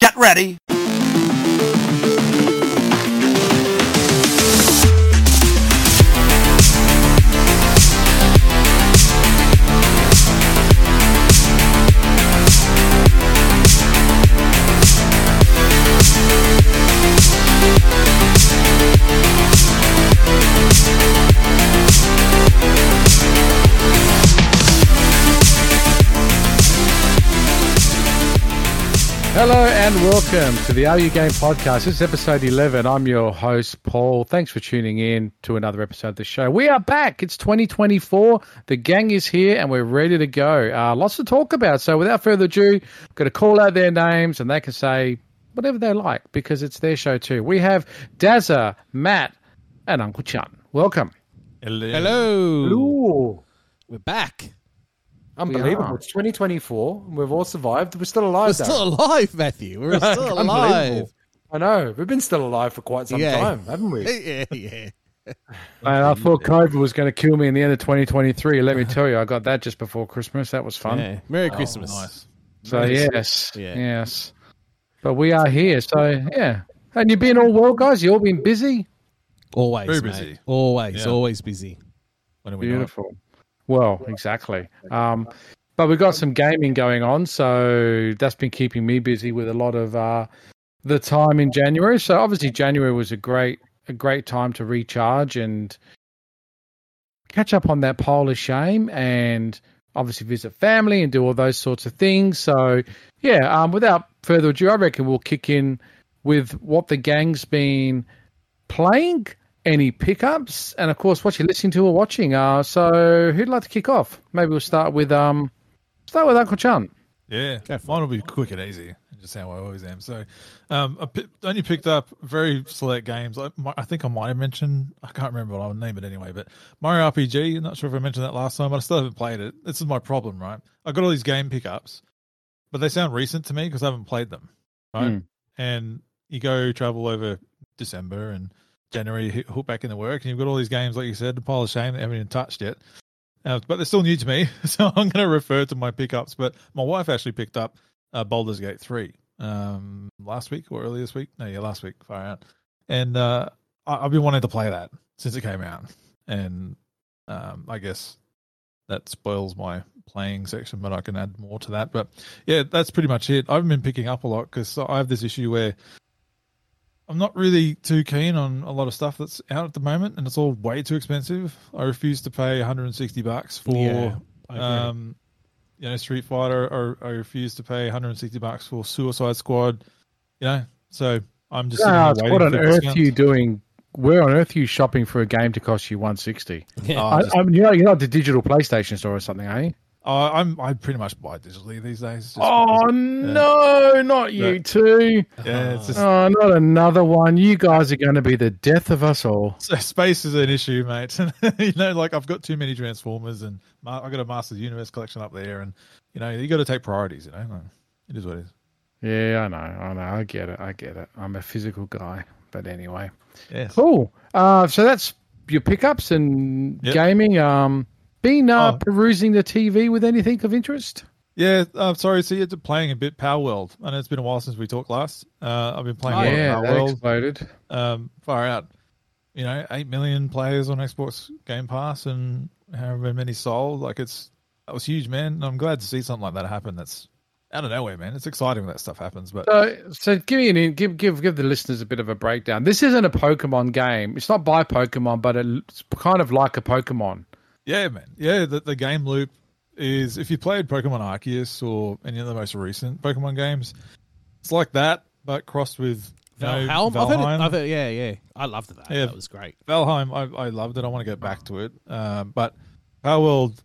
Get ready. Welcome to the Are You Game podcast. This is episode 11. I'm your host, Paul. Thanks for tuning in to another episode of the show. We are back. It's 2024. The gang is here and we're ready to go. Uh, lots to talk about. So without further ado, got to call out their names and they can say whatever they like because it's their show too. We have Dazza, Matt, and Uncle Chunt. Welcome. Hello. Ooh, We're back. Unbelievable. It's 2024. We've all survived. We're still alive. We're though. still alive, Matthew. We're still alive. I know. We've been still alive for quite some Yeah. time, haven't we? Yeah, yeah. Man, I thought COVID was going to kill me in the end of 2023. Let me tell you, I got that just before Christmas. That was fun. yeah. Merry oh, Christmas. Nice. So yes, Yeah. yes. But we are here, so yeah. And you've been all well, guys. You all been busy. Always Very mate. busy. Always, always busy. When are we not? Well, exactly. Um, but we've got some gaming going on, so that's been keeping me busy with a lot of uh, the time in January. So obviously, January was a great a great time to recharge and catch up on that pile of shame, and obviously visit family and do all those sorts of things. So yeah, um, without further ado, I reckon we'll kick in with what the gang's been playing, any pickups, and of course what you're listening to or watching. Uh, so who'd like to kick off? Maybe we'll start with um, start with Uncle Chunt. Yeah, Go for mine will be quick and easy, just how I always am. So, um, I pi- only picked up very select games. I, mi- I think I might have mentioned, I can't remember what I'll name it anyway, but Mario RPG. I'm not sure if I mentioned that last time, but I still haven't played it. This is my problem, right? I got all these game pickups, but they sound recent to me because I haven't played them, right? Mm. And you go travel over December and January, hook back in the work, and you've got all these games, like you said, a pile of shame that haven't even touched yet. Uh, but they're still new to me, so I'm going to refer to my pickups. But my wife actually picked up uh, Baldur's Gate 3 um, last week or earlier this week. No, yeah, last week, far out. And uh, I, I've been wanting to play that since it came out. And um, I guess that spoils my playing section, but I can add more to that. But yeah, that's pretty much it. I've been picking up a lot because I have this issue where I'm not really too keen on a lot of stuff that's out at the moment, and it's all way too expensive. I refuse to pay 160 bucks for Yeah, um, you know, Street Fighter, or I refuse to pay 160 bucks for Suicide Squad. You know, so I'm just sitting Ah, what on earth discounts. are you doing? Where on earth are you shopping for a game to cost you 160? Yeah. Oh, I, just- I mean, you're not, you're not the digital PlayStation store or something, are you? Uh, I'm I pretty much buy digitally these days. just Oh because- no, not you Yeah. two! yeah, it's just Oh, not another one. You guys are going to be the death of us all. So space is an issue, mate. you know, like I've got too many Transformers, and I've got a Masters Universe collection up there, and you know, you got to take priorities. You know, Like, it is what it is. Yeah, I know, I know, I get it, I get it. I'm a physical guy, but anyway, Yes. cool. Uh, so that's your pickups and Yep. gaming. Um, been uh, Oh. perusing the TV with anything of interest? Yeah. I'm sorry. So you're playing a bit Palworld. I know it's been a while since we talked last. Uh, I've been playing a lot yeah, that Palworld. exploded. Um, far out. You know, eight million players on Xbox Game Pass, and however many sold. Like it's that was huge, man. And I'm glad to see something like that happen. That's out of nowhere, man. It's exciting when that stuff happens. But So, so give me an give give give the listeners a bit of a breakdown. This isn't a Pokemon game. It's not by Pokemon, but it's kind of like a Pokemon. Yeah, man. Yeah, the, the game loop is if you played Pokemon Arceus or any of the most recent Pokemon games, it's like that, but crossed with Valheim? I've heard it, I've heard, yeah, yeah. I loved that. Yeah. That was great. Valheim, I, I loved it. I want to get back to it. Um, but Palworld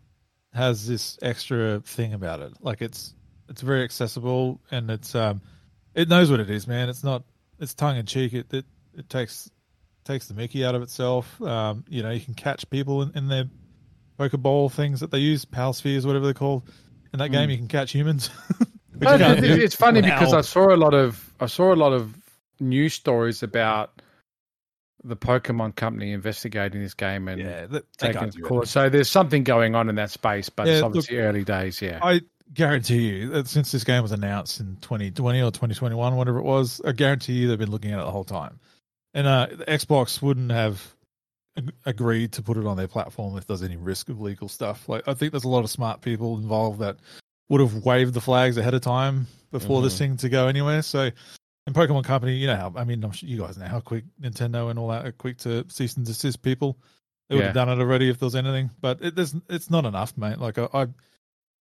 has this extra thing about it. Like it's it's very accessible and it's um it knows what it is, man. It's not it's tongue in cheek. It, it it takes takes the Mickey out of itself. Um, you know, you can catch people in, in their Pokeball things that they use, Pal Spheres, whatever they're called. In that game, you can catch humans. Which No, you no, can't it's, it's funny because Wow. I saw a lot of I saw a lot of news stories about the Pokemon company investigating this game and yeah, that, taking can't its it. course. So there's something going on in that space, but Yeah, it's look, obviously early days. Yeah, I guarantee you that since this game was announced in 2020 or 2021, whatever it was, I guarantee you they've been looking at it the whole time. And uh, Xbox wouldn't have ag- agreed to put it on their platform if there's any risk of legal stuff. Like I think there's a lot of smart people involved that would have waved the flags ahead of time before this thing to go anywhere. So, in Pokemon Company, you know how I mean, I'm sure you guys know how quick Nintendo and all that are quick to cease and desist people. They would have done it already if there was anything, but it, there's it's not enough, mate. Like I, I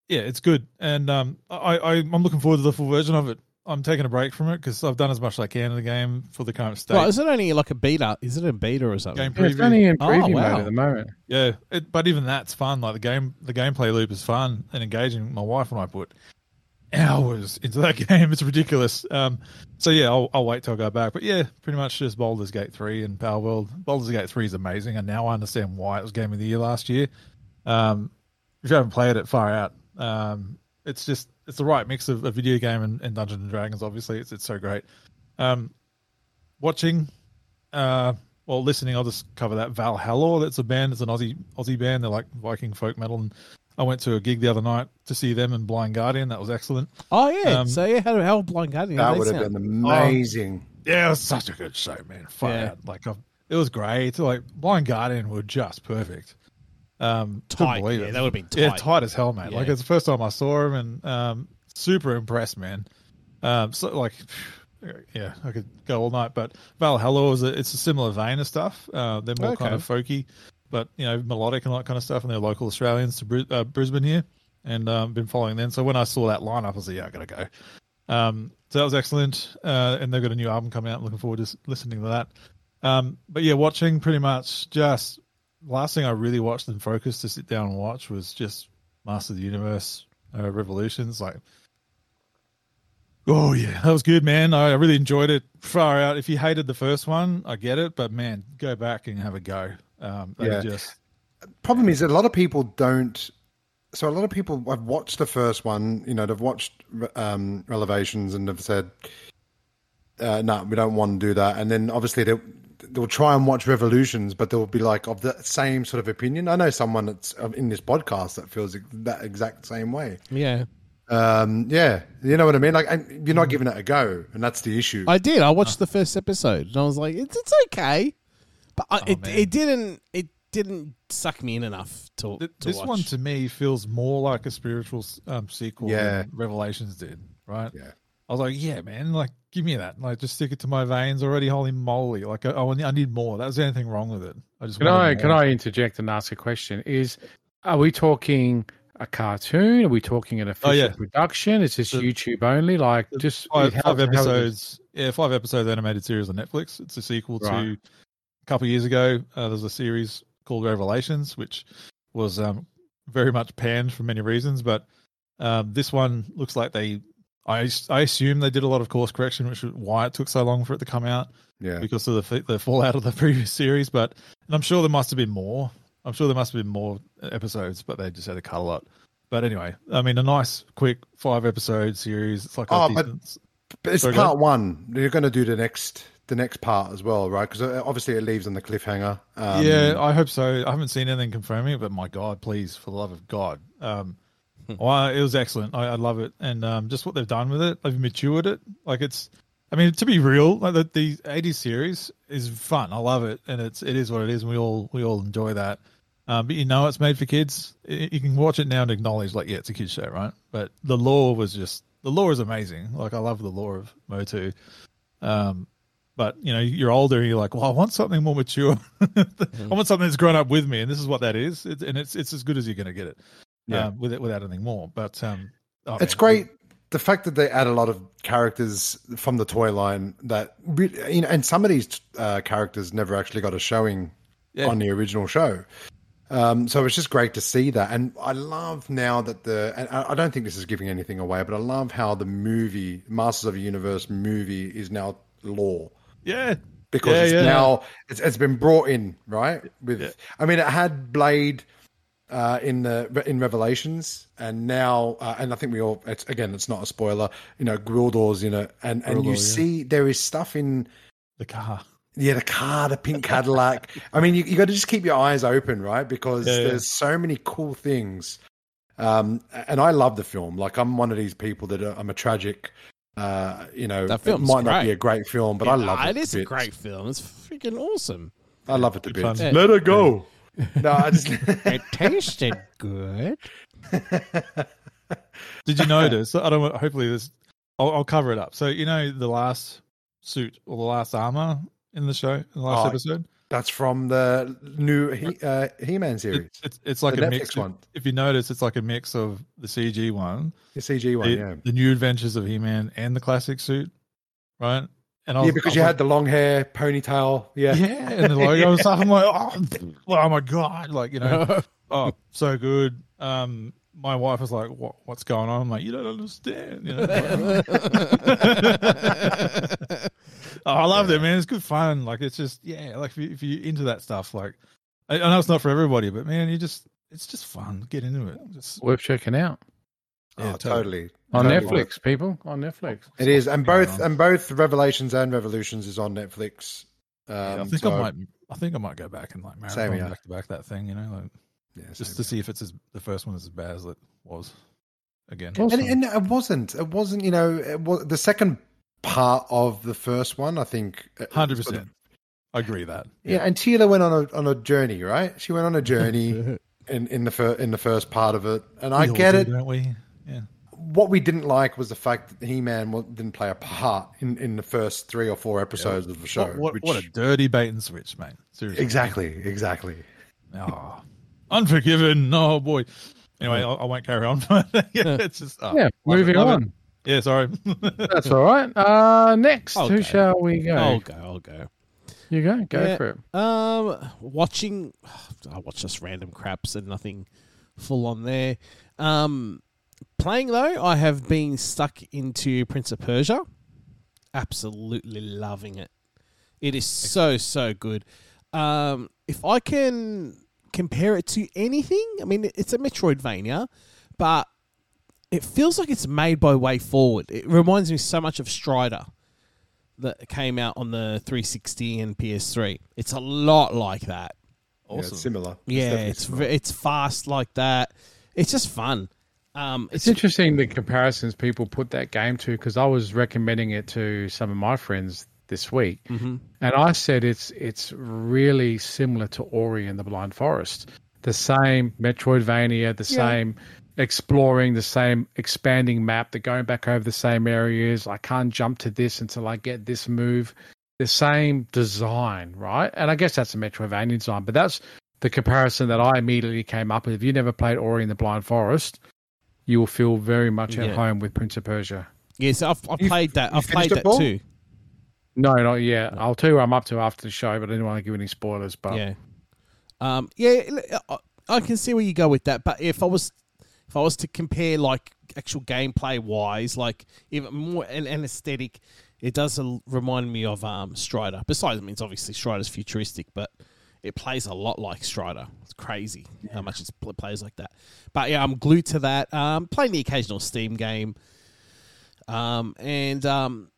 yeah, it's good, and um, I, I I'm looking forward to the full version of it. I'm taking a break from it because I've done as much as I can in the game for the current state. Well, is it only like a beta? Is it a beta or something? Game Yeah, it's only in Oh, preview wow. mode at the moment. Yeah, it, but even that's fun. Like the game, the gameplay loop is fun and engaging. My wife and I put hours into that game. It's ridiculous. Um, so yeah, I'll, I'll wait till I go back. But yeah, pretty much just Baldur's Gate three and Palworld. Baldur's Gate three is amazing, and now I understand why it was Game of the Year last year. Um, if you haven't played it, far out. Um, it's just it's the right mix of a video game and, and Dungeons and Dragons. Obviously, it's it's so great. Um, watching, uh, well, listening, I'll just cover that. Valhalla, that's a band. It's an Aussie Aussie band. They're like Viking folk metal. And I went to a gig the other night to see them and Blind Guardian. That was excellent. Oh yeah. Um, so yeah, how, how blind guardian? That they would have been amazing. Yeah, it was such a good show, man. Far Yeah. Like I've, it was great. Like Blind Guardian were just perfect. Um, Tight. Yeah, it. that would have been Yeah, tight. tight as hell, mate. Like it's the first time I saw him, and um, super impressed, man. Um, so like, yeah, I could go all night. But Valhalla is a, it's a similar vein of stuff. Uh, they're more kind of folky, but you know, melodic and all that kind of stuff. And they're local Australians to Bris- uh, Brisbane here, and um, been following them. So when I saw that lineup, I was like, yeah, I gotta go. Um, so that was excellent. Uh, and they've got a new album coming out. I'm looking forward to listening to that. Um, but yeah, watching pretty much just last thing I really watched and focused to sit down and watch was just Master of the Universe uh, Revolutions. Like, oh yeah, that was good, man. I, really enjoyed it. Far out. If you hated the first one, I get it, but man, go back and have a go. Um, Yeah. just Problem is that a lot of people don't. So a lot of people have watched the first one. You know, they've watched um, Relevations and have said, uh, "No, we don't want to do that." And then obviously they they'll try and watch Revolutions, but they'll be like of the same sort of opinion. I know someone that's uh, in this podcast that feels that exact same way. Yeah, Um, yeah, you know what I mean. Like, and you're not giving it a go, and that's the issue. I did. I watched the first episode and I was like, it's, it's okay, but I, it, man. it didn't it didn't suck me in enough to, th- to this watch. one to me feels more like a spiritual um, sequel Yeah. than Revelations did. Right? Yeah. I was like, yeah, man, like give me that. Like just stick it to my veins already. Holy moly! Like I, I, need more. That was the only thing wrong with it. I just Can I more. can I interject and ask a question? Is are we talking a cartoon? Are we talking an official Oh, yeah. production? Is this The- YouTube only? Like just five, how- five how is it- episodes. Yeah, five episodes animated series on Netflix. It's a sequel to a couple of years ago. Uh, there's a series called Revelations, which was um, very much panned for many reasons, but um, this one looks like they. I I assume they did a lot of course correction, which is why it took so long for it to come out yeah, because of the the fallout of the previous series. But and I'm sure there must have been more. I'm sure there must have been more episodes, but they just had to cut a lot. But anyway, I mean, a nice, quick five episode series. It's like a Oh, but- but it's part one. You're going to do the next the next part as well, right? Because obviously it leaves on the cliffhanger. Um, yeah, I hope so. I haven't seen anything confirming it, but my God, please, for the love of God. Um, well, it was excellent. I, I love it. And um, just what they've done with it, they've matured it. Like it's, I mean, to be real, like the, the 80s series is fun. I love it. And it's, it is what it is. And we all, we all enjoy that. Um, but you know, it's made for kids. You can watch it now and acknowledge, like, yeah, it's a kids show, right? But the lore was just, the lore is amazing. Like, I love the lore of Motu. Um, but you know, you're older and you're like, well, I want something more mature. I want something that's grown up with me, and this is what that is. It's, and it's it's as good as you're going to get it, Yeah. um, with it without anything more. But um, it's great. The fact that they add a lot of characters from the toy line that you know, and some of these uh, characters never actually got a showing Yeah. on the original show. Um, so it's just great to see that, and I love now that the. And I don't think this is giving anything away, but I love how the movie Masters of the Universe movie is now lore Yeah, because Yeah, it's yeah. now it's, it's been brought in right with i mean it had blade uh in the in revelations and now uh, and i think we all it's again it's not a spoiler you know Gwildor's in it and and you yeah. see there is stuff in the car. yeah the car the pink cadillac i mean you, you got to just keep your eyes open right because Yeah, yeah. there's so many cool things Um, and I love the film. Like I'm one of these people that are, I'm a tragic. Uh, you know, That it film's might not be a great film, but I love it. It is a great film. It's freaking awesome. I love it to Good bits. Let her go. No, I just. It tasted good. Did you notice? I don't. want- Hopefully, this. I'll, I'll cover it up. So you know the last suit or the last armor in the show, in the last Oh, episode. That's from the new he, uh, He-Man series, It's, it's it's like The a Netflix mix. Of, one. if you notice, it's like a mix of the CG one, the CG one. the, yeah, the new adventures of He-Man, and the classic suit, right? And was, yeah, because I you had the long hair, ponytail. Yeah, yeah, and the logo and stuff. I'm like, oh, oh my god, like you know, oh, so good. Um, my wife was like, "What? What's going on?" I'm like, "You don't understand." You know. oh, I loved it, man. It's good fun. Like it's just yeah, like if, you, if you're into that stuff, like I, I know it's not for everybody, but man, you just it's just fun. Get into it. Just Worth checking out oh, Yeah, totally. on Totally. Netflix, people. On Netflix. It is, and both on. and both Revelations and Revolutions is on Netflix. Um, Yeah, I think so- I might. I think I might go back and like Same marathon back to back that thing. You know, like, yeah, just same to see if it's as the first one is as bad as it was. Again, Awesome. And, and it wasn't. It wasn't. You know, it was, the second part of the first one. I think. uh, hundred sort percent. of- I agree that. Yeah, and Teela went on a on a journey, right? She went on a journey in in the fir- in the first part of it, and I We all get do, it. don't we? Yeah. What we didn't like was the fact that He Man didn't play a part in, in the first three or four episodes of the show. What, what, which, what a dirty bait and switch, mate. Seriously. exactly, exactly. Oh, unforgiven. Oh boy. Anyway, I, I won't carry on. yeah, it's just oh, Yeah, love it, moving love it. on. Yeah, sorry. That's all right. Uh, next, Okay. who shall we go? I'll go. I'll go. You go. Go Yeah. for it. Um, watching, I watch just random craps and nothing full on there. Um, playing though, I have been stuck into Prince of Persia. Absolutely loving it. It is so so good. Um, if I can compare it to anything, I mean, it's a Metroidvania, but it feels like it's made by WayForward. It reminds me so much of Strider that came out on the 360 and PS3. It's a lot like that. Yeah, it's Awesome. similar. Yeah, definitely it's similar. ve- it's fast like that. It's just fun. Um, It's interesting the comparisons people put that game to because I was recommending it to some of my friends this week, Mhm. and I said it's it's really similar to Ori and the Blind Forest. The same Metroidvania, the Yeah. same exploring, the same expanding map, the going back over the same areas. I can't jump to this until I get this move. The same design, right? And I guess that's a Metroidvania design, but that's the comparison that I immediately came up with. If you never played Ori and the Blind Forest, you will feel very much at Yeah. home with Prince of Persia. yes, I've, I've You- played that. I've played it, that Paul? too. No, not yet. I'll tell you what I'm up to after the show, but I didn't want to give any spoilers. But Yeah, um, yeah, I- I can see where you go with that. But if I was, if I was to compare like actual gameplay wise, like even more an, an aesthetic, it does remind me of um, Strider. Besides, I mean, it's obviously Strider's futuristic, but it plays a lot like Strider. It's crazy how much it's, it plays like that. But yeah, I'm glued to that. Um, playing the occasional Steam game, um, and um,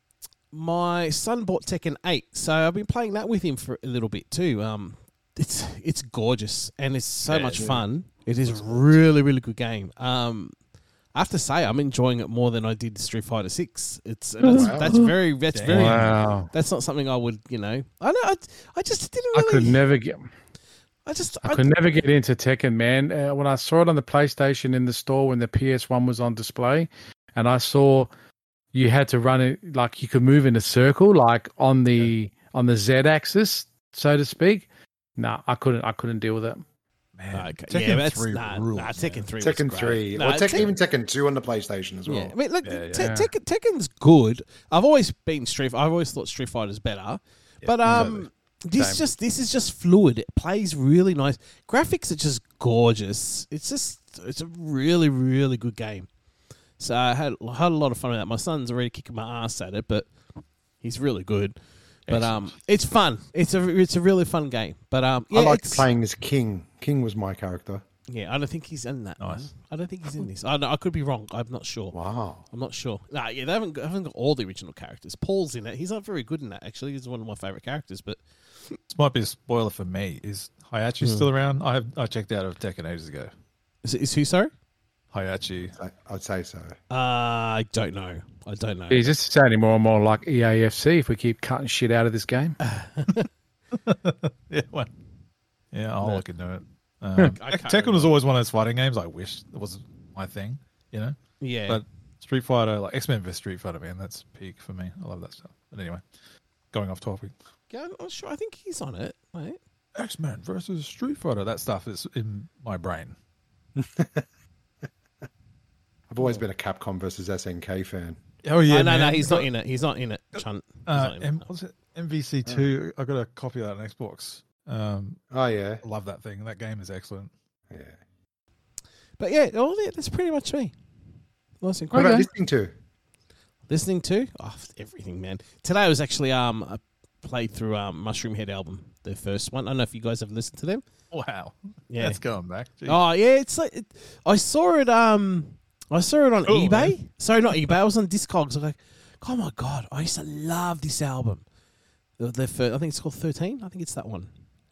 my son bought Tekken 8, so I've been playing that with him for a little bit too. Um, it's it's gorgeous and it's so Yeah, much yeah. fun. It is a really really good game. Um, I have to say I'm enjoying it more than I did Street Fighter 6. It's that's, Wow. that's very that's very wow, that's not something I would you know. I know I, I just didn't I could never get. I just I I, could never get into Tekken, man. Uh, when I saw it on the PlayStation in the store when the PS1 was on display, and I saw you had to run it like you could move in a circle, like on the on the Z axis, so to speak. No, I couldn't. I couldn't deal with it. Man, Okay, Tekken yeah, that's 3 nah, rules, nah, Tekken man. three. was Tekken great. three, Nah, or Tek- Tek- even Tekken two on the PlayStation as well. Yeah, I mean, look, Yeah, yeah. Te- Tekken, Tekken's good. I've always been Street. I've always thought Street Fighter's better, but um, this Same. just this is just fluid. It plays really nice. Graphics are just gorgeous. It's just it's a really really good game. So I had had a lot of fun with that. My son's already kicking my ass at it, but he's really good. But um, it's fun. It's a it's a really fun game. But um, yeah, I like playing as King. King was my character. Yeah, I don't think he's in that. Nice. man. I don't think he's in this. I, know, I could be wrong. I'm not sure. Wow. I'm not sure. Nah, yeah, they haven't got, haven't got all the original characters. Paul's in it. He's not very good in that. Actually, he's one of my favorite characters. But This might be a spoiler for me. Is Heihachi Hmm. still around? I I checked out of Tekken ages ago. is, is who sorry? Heihachi. I- I'd say so. Uh, I don't know. I don't know. Geez, this sounding more and more like EAFC if we keep cutting shit out of this game. Yeah, well, yeah, I'll No. look into it. Um, I can't Tekken was always one of those fighting games. I wish it was my thing, you know. Yeah. But Street Fighter, like X Men vs Street Fighter, man, that's peak for me. I love that stuff. But anyway, going off topic. yeah, I'm not sure. I think he's on it. right? X Men versus Street Fighter. That stuff is in my brain. I've always been a Capcom versus SNK fan. Oh yeah, oh, no, no, he's not in it. He's not in it. Chunt. He's Uh, not in it. M- what's it? MVC two. I got a copy of that on Xbox. Um, Oh yeah, love that thing. That game is excellent. yeah. But yeah, all that, that's pretty much me. Nice and What quick. about listening to? Listening to oh, everything, man. Today was actually um I played through um Mushroomhead album, the first one. I don't know if you guys have listened to them. Wow, Yeah. that's going back. Jeez. Oh yeah, it's like it, I saw it. Um, I saw it on Cool, eBay. man. Sorry, not eBay. I was on Discogs. I was like, oh my god, I used to love this album. The, the fir- I think it's called Thirteen. I think it's that one.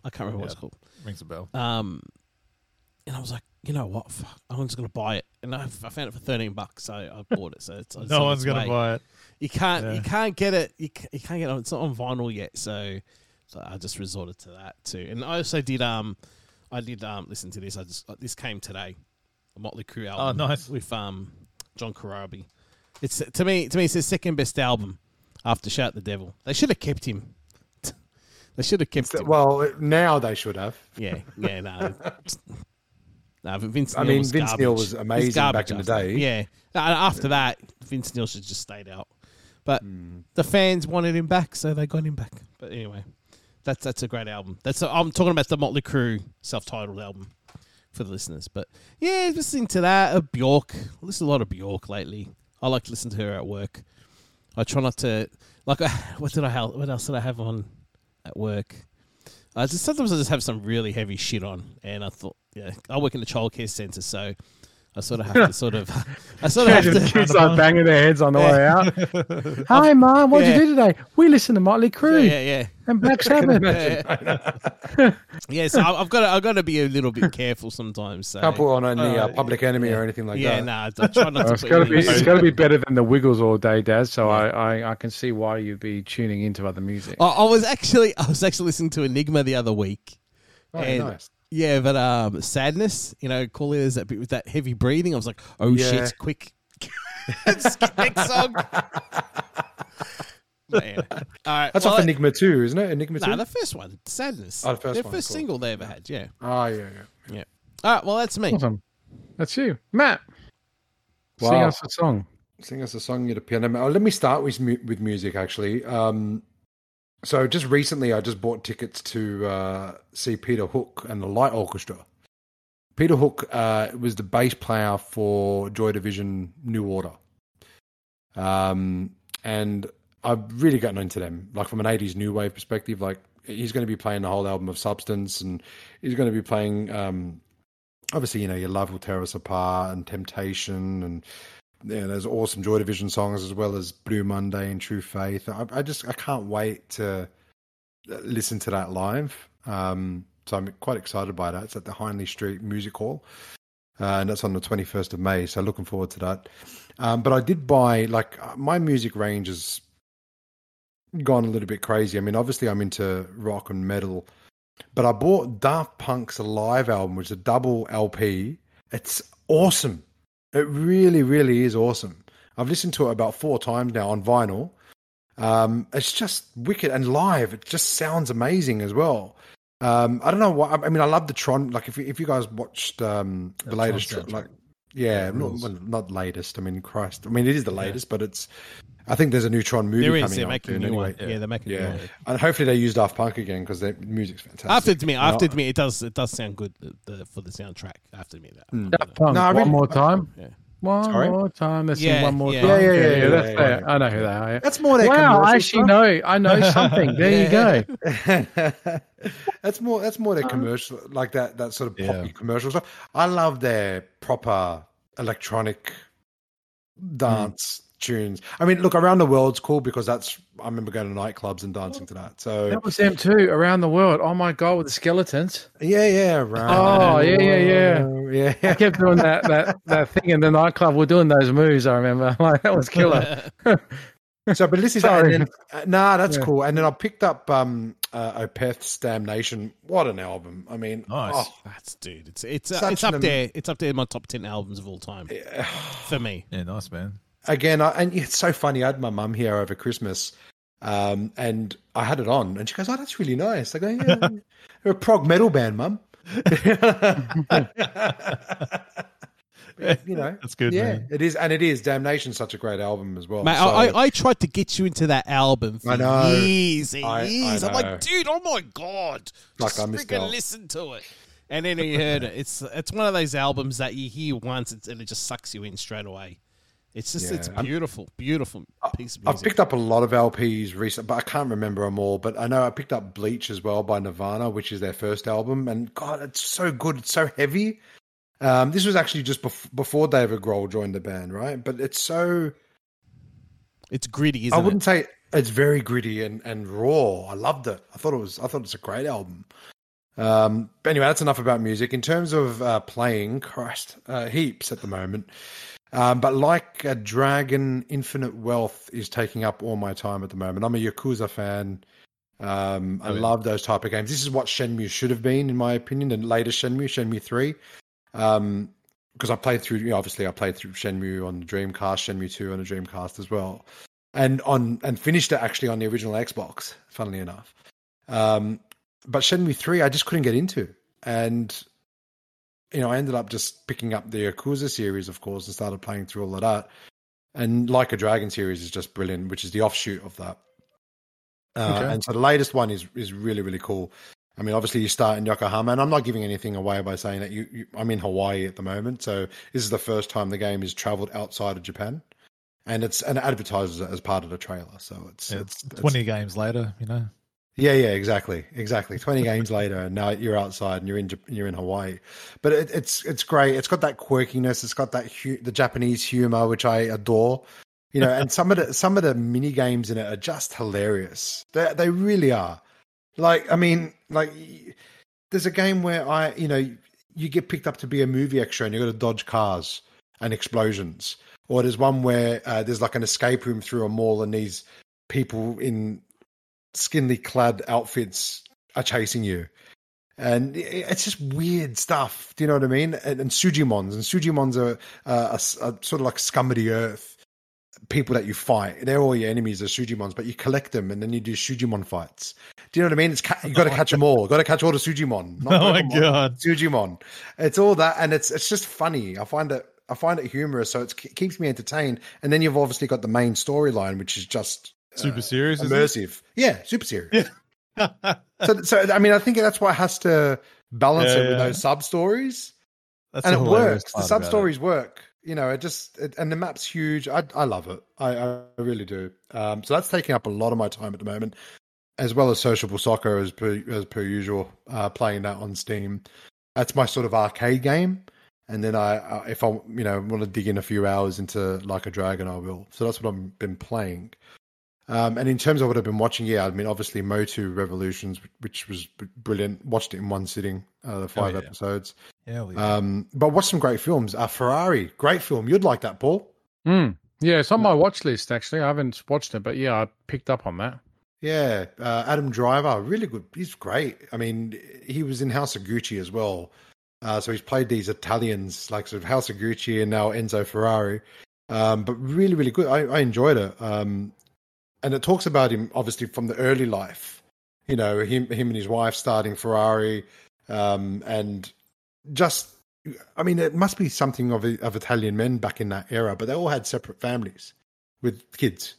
I can't remember what it's called. Rings a bell. Um, and I was like, you know what? Fuck, I'm just gonna buy it. And I, I found it for thirteen bucks, so I bought it. So it's, it's no on one's its gonna way. buy it. You can't. Yeah. You can't get it. You, ca- you can't get it. on- It's not on vinyl yet. So, so I just resorted to that too. And I also did. Um, I did. Um, listen to this. I just uh, this came today. A Motley Crue album. Oh, nice. With um, John Corabi. It's to me. To me, it's his second best album after Shout the Devil. They should have kept him. They should have kept him. Well, now they should have. Yeah. Yeah. No. No, Vince I mean, was Vince garbage. Neil was amazing garbage back in the day. Yeah. No, After that, Vince Neil should just stayed out. But Hmm. the fans wanted him back, so they got him back. But anyway, that's that's a great album. That's i I'm talking about the Motley Crue self-titled album for the listeners. But yeah, listening to that, uh, Bjork. I listen to a lot of Bjork lately. I like to listen to her at work. I try not to like. What did I have? What else did I have on at work? I just sometimes I just have some really heavy shit on, and I thought, yeah, I work in a childcare centre, so I sort of have to sort of, I sort of have Imagine to. kids like banging their heads on the way out. Hi, mom. What'd Yeah. you do today? We listened to Motley Crue Yeah, yeah, and Black Sabbath. yeah. yeah, so I- I've got to, I've got to be a little bit careful sometimes. So. Can't put on any uh, Uh, Public Enemy or anything like that. yeah, no, nah, I try not to. it's put got to be it's got to be better than the Wiggles all day, Daz. So Yeah. I, I, I can see why you'd be tuning into other music. I, I was actually, I was actually listening to Enigma the other week. Oh, And- nice. Yeah, but um, sadness, you know, call it as that bit with that heavy breathing. I was like, oh Yeah. shit, quick, skip next song. Man. All right, That's well, off Enigma 2, isn't it? Enigma 2? Nah, the first one, sadness. Oh, the first Their one, first cool. single they ever had. Yeah. Oh, yeah, yeah. All right. Well, that's me. Awesome. That's you, Matt. Sing Wow. us a song. Sing us a song at a piano. Oh, let me start with mu- with music actually. Um, so just recently, I just bought tickets to uh, see Peter Hook and the Light Orchestra. Peter Hook uh, was the bass player for Joy Division New Order, um, and I've really gotten into them. Like from an '80s new wave perspective, like he's going to be playing the whole album of Substance, and he's going to be playing. Um, obviously, you know, your Love Will Tear Us Apart and Temptation and yeah, there's awesome Joy Division songs as well as Blue Monday and True Faith. I, I just I can't wait to listen to that live. Um, so I'm quite excited by that. It's at the Hindley Street Music Hall, uh, and that's on the 21st of May. So looking forward to that. Um, but I did buy like uh, my music range has gone a little bit crazy. I mean, obviously I'm into rock and metal, but I bought Daft Punk's live album, which is a double LP. It's awesome. It really, really is awesome. I've listened to it about four times now on vinyl. Um, it's just wicked and live. It just sounds amazing as well. Um, I don't know why. I mean. I love the Tron. Like if you, if you guys watched um, the The latest, Tron like yeah, Yeah, not, well, not latest. I mean, Christ. I mean, it is the latest, but it's. I think there's a new Tron movie There is. coming They're out making a new anyway. one. Yeah, they're making a Yeah, new one. and hopefully they use Daft Punk again because their music's fantastic. I have to admit, I have to No, admit, it does it does sound good the, the, for the soundtrack. I have to admit that. Hmm. Daft Punk. No, I one more time. Yeah. One Sorry? more time. Let's Yeah, sing one more yeah. time. Yeah, yeah, yeah, yeah, that's yeah, fair. yeah. I know who they are. yeah. That's more their Wow, I actually stuff. know. I know something. There you go. that's more that's more their um, commercial like that that sort of Yeah. poppy commercial stuff. I love their proper electronic mm. dance tunes. I mean, look, around the world's cool because that's I remember going to nightclubs and dancing to that. So That was them too, around the world. Oh my god, with the skeletons. yeah, yeah, around. Oh, yeah, yeah, yeah. yeah. world, I kept doing that that that thing in the nightclub. We're doing those moves. I remember, like that was killer. So, but this is Sorry. and then, uh, nah, that's Yeah. cool. And then I picked up um uh, Opeth's Damnation. What an album! I mean, Nice. oh, That's dude. It's it's uh, it's up an am- there. It's up there in my top ten albums of all time yeah. for me. Yeah, nice man. Again, I, and it's so funny. I had my mum here over Christmas, um, and I had it on, and she goes, "Oh, that's really nice." I go, "Yeah, you're a prog metal band, mum." you know, That's good, Yeah, man. it is, and it is. Damnation's such a great album as well. Mate, So- I, I, I tried to get you into that album for I know. years and I- I years. I'm like, dude, oh my god, Like, just I freaking listen to it. And then he heard it. It's it's one of those albums that you hear once and it just sucks you in straight away. It's just it's beautiful, beautiful piece of music. I've picked up a lot of LPs recent, but I can't remember them all. But I know I picked up Bleach as well by Nirvana, which is their first album, and God, it's so good. It's so heavy. Um, this was actually just bef- before David Grohl joined the band, right? But it's so It's gritty, isn't it? I wouldn't say it's very gritty and, and raw. I loved it. I thought it was I thought it's a great album. Um, but anyway, that's enough about music. In terms of uh, playing, Christ, uh, heaps at the moment. Um, but like a Dragon, Infinite Wealth is taking up all my time at the moment. I'm a Yakuza fan. Um, I Oh, yeah. love those type of games. This is what Shenmue should have been, in my opinion. The later Shenmue, Shenmue Three, um, because I played through. You know, obviously, I played through Shenmue on the Dreamcast, Shenmue Two on the Dreamcast as well, and on and finished it actually on the original Xbox. Funnily enough, um, but Shenmue Three, I just couldn't get into, and you know, I ended up just picking up the Yakuza series, of course, and started playing through all of that. And Like a Dragon series is just brilliant, which is the offshoot of that. Uh, Okay. And so the latest one is is really really cool. I mean, obviously you start in Yokohama, and I'm not giving anything away by saying that you, you I'm in Hawaii at the moment, so this is the first time the game has travelled outside of Japan, and it's and it advertises it as part of the trailer. So it's Yeah, it's, it's Twenty games later, you know. Yeah, yeah, exactly, exactly. Twenty games later, and now you're outside and you're in you're in Hawaii. But it, it's it's great. It's got that quirkiness. It's got that hu- the Japanese humor, which I adore. You know, and some of the some of the mini games in it are just hilarious. They they really are. Like, I mean, like there's a game where I, you know, you get picked up to be a movie extra, and you got to dodge cars and explosions. Or there's one where uh, there's like an escape room through a mall, and these people in skinly clad outfits are chasing you. And it's just weird stuff. Do you know what I mean? And, and Sujimons. And Sujimons are, uh, a s- a sort of like scum of the earth people that you fight. They're all your enemies are Sujimons, but you collect them and then you do Sujimon fights. Do you know what I mean? It's ca- you got to catch them all. Got to catch all the Sujimon. not Oh my Pokemon, God. Sujimon. It's all that, and it's it's just funny. I find it I find it humorous, so it's, it keeps me entertained. And then you've obviously got the main storyline, which is just Super uh, serious. it? immersive. Yeah, super serious. Yeah. so, so I mean, I think that's why it has to balance Yeah, it with yeah. those sub stories, That's and it works. The sub stories work. You know, it just it, and the map's huge. I I love it. I I really do. Um, so that's taking up a lot of my time at the moment, as well as sociable soccer as per as per usual. Uh, playing that on Steam. That's my sort of arcade game. And then I, I if I you know want to dig in a few hours into Like a Dragon, I will. So that's what I've been playing. Um, and in terms of what I've been watching, yeah, I mean, obviously Motu Revolutions, which was brilliant. Watched it in one sitting, uh, the five yeah. episodes. Hell yeah. Um, but watched some great films. Uh, Ferrari, great film. You'd like that, Paul? Mm. Yeah, it's on my watch list actually. I haven't watched it, but yeah, I picked up on that. Yeah, uh, Adam Driver, really good. He's great. I mean, he was in House of Gucci as well. Uh, so he's played these Italians, like sort of House of Gucci and now Enzo Ferrari. Um, but really, really good. I, I enjoyed it. Um, and it talks about him obviously from the early life. You know, him, him and his wife starting Ferrari, um, and just. I mean, it must be something of of Italian men back in that era, but they all had separate families with kids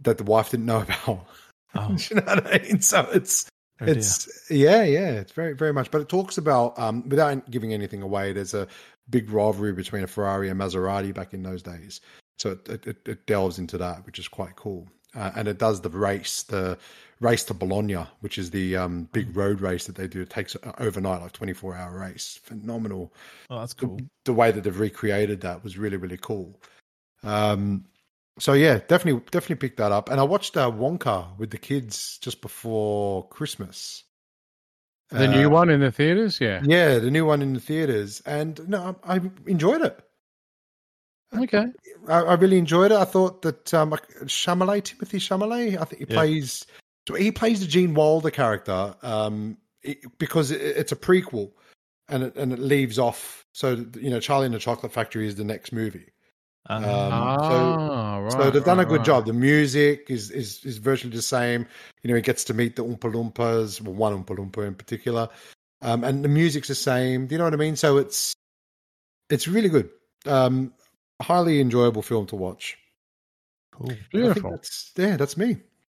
that the wife didn't know about. Oh, you know what I mean? So it's oh dear. it's yeah, yeah, it's very very much. But it talks about um, without giving anything away. There's a big rivalry between a Ferrari and Maserati back in those days. So it it, it delves into that, which is quite cool. Uh, and it does the race, the race to Bologna, which is the um, big road race that they do. It takes uh, overnight, like 24 hour race. Phenomenal oh, that's cool. the way that they've recreated that was really really cool. Um, so yeah, definitely, definitely pick that up. And I watched uh, Wonka with the kids just before Christmas. The new Uh, one in the theaters, yeah. Yeah, the new one in the theaters, and no, I, I enjoyed it. Okay. I, I really enjoyed it. I thought that um, Chalamet, Timothy Chalamet, I think he Yeah. plays he plays the Gene Wilder character um, it- because it, it's a prequel, and it, and it leaves off. So you know, Charlie and the Chocolate Factory is the next movie. Uh, Um, ah, right. so they've done right, a good right. job. The music is, is is virtually the same. You know, he gets to meet the Oompa Loompas, well, one Oompa Loompa in particular, um, and the music's the same. Do you know what I mean? So it's it's really good. Um, highly enjoyable film to watch. cool. Beautiful. that's yeah, that's me.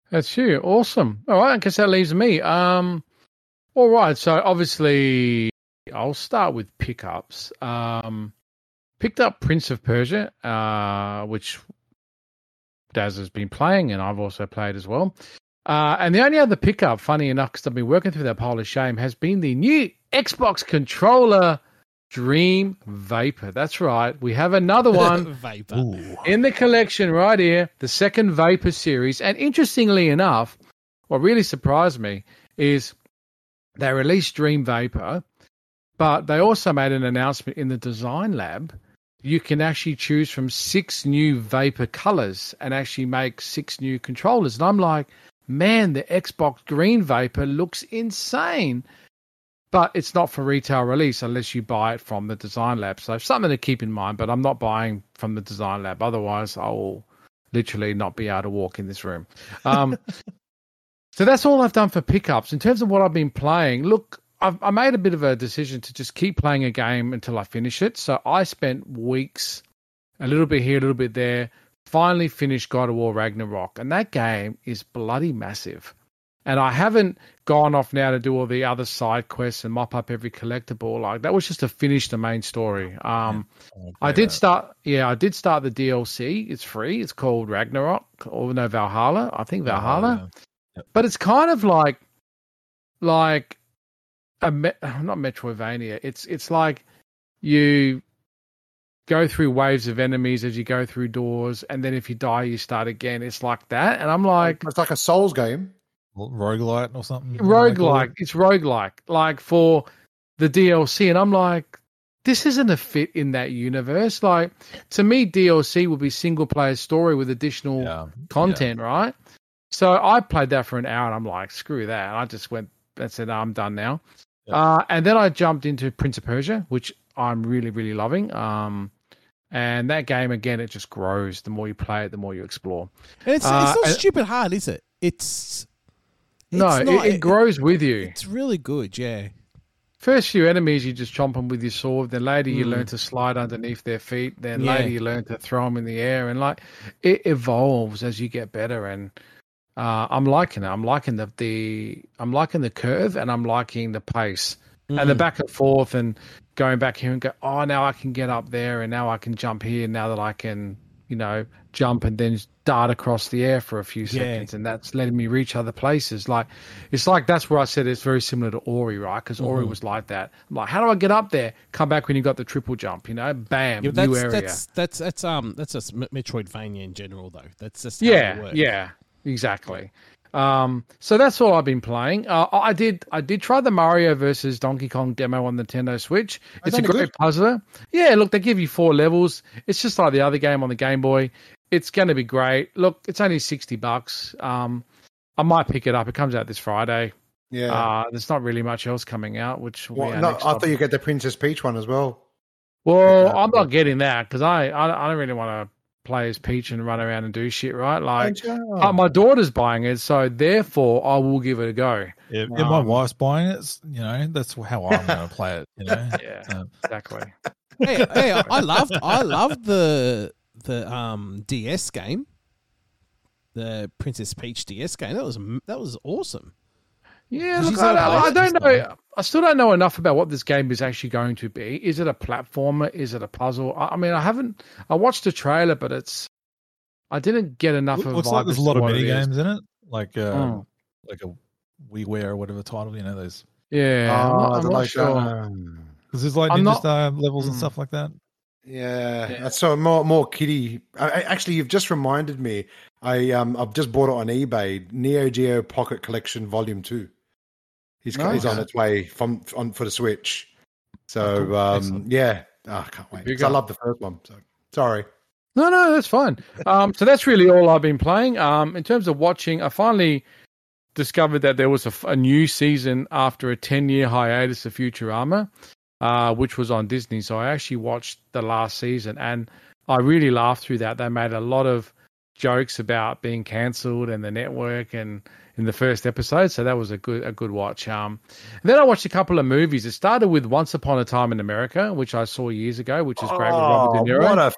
That's you. Awesome. All right, I guess that leaves me. Um, all right. So obviously, I'll start with pickups. Um, picked up Prince of Persia, uh, which Daz has been playing, and I've also played as well. Uh, and the only other pickup, funny enough, because I've been working through that pile of shame, has been the new Xbox controller Dream Vapor. That's right. We have another one Vapor. Ooh. in the collection right here, the second Vapor series. And interestingly enough, what really surprised me is they released Dream Vapor, but they also made an announcement in the design lab. You can actually choose from six new Vapor colors and actually make six new controllers. And I'm like, man, the Xbox Green Vapor looks insane. But it's not for retail release unless you buy it from the design lab. So something to keep in mind. But I'm not buying from the design lab. Otherwise, I will literally not be able to walk in this room. Um, so that's all I've done for pickups. In terms of what I've been playing, look, I've, I made a bit of a decision to just keep playing a game until I finish it. So I spent weeks, a little bit here, a little bit there, finally finished God of War Ragnarok. And that game is bloody massive. And I haven't gone off now to do all the other side quests and mop up every collectible. Like that was just to finish the main story. Um, I did start, yeah, I did start the DLC. It's free. It's called Ragnarok or no Valhalla. I think Valhalla but it's kind of like like a me- not Metroidvania. It's it's like you go through waves of enemies as you go through doors, and then if you die, you start again. It's like that, and I'm like It's like a Souls game. Roguelite or something. roguelike. It's roguelike, like for the DLC, and I'm like. This isn't a fit in that universe. Like to me, DLC would be single player story with additional Yeah. content, right? So I played that for an hour and I'm like, screw that. I just went and said, I'm done now. Yeah. Uh, and then I jumped into Prince of Persia, which I'm really, really loving. Um, and that game, again, it just grows. The more you play it, the more you explore. And it's, Uh, it's not and- stupid hard, is it? It's, no, not- it, it grows with you. It's really good, yeah. First few enemies, you just chomp them with your sword. Then later, you Mm. learn to slide underneath their feet. Then Yeah. later, you learn to throw them in the air. And like, it evolves as you get better. And uh, I'm liking it. I'm liking the, the I'm liking the curve, and I'm liking the pace and the Mm. back and forth, and going back here and go. Oh, now I can get up there, and now I can jump here. Now that I can, you know, jump and then dart across the air for a few Yeah. seconds, and that's letting me reach other places. Like, it's like that's where I said it's very similar to Ori, right? Because Ori Mhm. was like that. I'm like, how do I get up there? Come back when you got the triple jump, you know? Bam, Yeah, new that's, area. that's that's that's um that's just Metroidvania in general though. That's just how yeah, yeah, exactly. Um, so that's all I've been playing. Uh, I did, I did try the Mario versus Donkey Kong demo on Nintendo Switch. It's a great puzzler. Yeah, look, they give you four levels. It's just like the other game on the Game Boy. It's going to be great. Look, it's only sixty bucks. Um, I might pick it up. It comes out this Friday. Yeah. Uh, there's not really much else coming out, which Well, no, I topic. thought you get the Princess Peach one as well. Well, Yeah. I'm not getting that because I, I, I don't really want to play as Peach and run around and do shit, right? Like, Don't uh, my daughter's buying it, so therefore I will give it a go. If, if my Um, wife's buying it, you know, that's how I'm going to play it. You know, Yeah, Um, exactly. hey, hey, I- I loved I loved the the um DS game, the Princess Peach DS game. That was that was awesome. Yeah, look, I, I, I don't know. I still don't know enough about what this game is actually going to be. Is it a platformer? Is it a puzzle? I, I mean, I haven't. I watched the trailer, but it's. I didn't get enough Look- of. looks like there's a lot of mini games in it, like uh, Mm. like a WiiWare or whatever title. You know, those Yeah, I'm Oh, not, I I'm don't like sure. because there's like I'm ninja not- style levels and Mm. stuff like that. Yeah, Yeah. so more more kitty. I, I- actually, you've just reminded me. I um I've just bought it on eBay. Neo Geo Pocket Collection Volume Two. He's he's on Nice. its way from on for the Switch. So um yeah, oh, I can't wait. I love the first one. So sorry. No, no, that's fine. Um, so that's really all I've been playing. Um, in terms of watching, I finally discovered that there was a new season after a ten-year hiatus of Futurama, uh, which was on Disney. So I actually watched the last season, and I really laughed through that. They made a lot of jokes about being cancelled and the network, and in the first episode, so that was a good a good watch. Um, then I watched a couple of movies. It started with Once Upon a Time in America, which I saw years ago, which is great with Robert De Oh, Niro. What a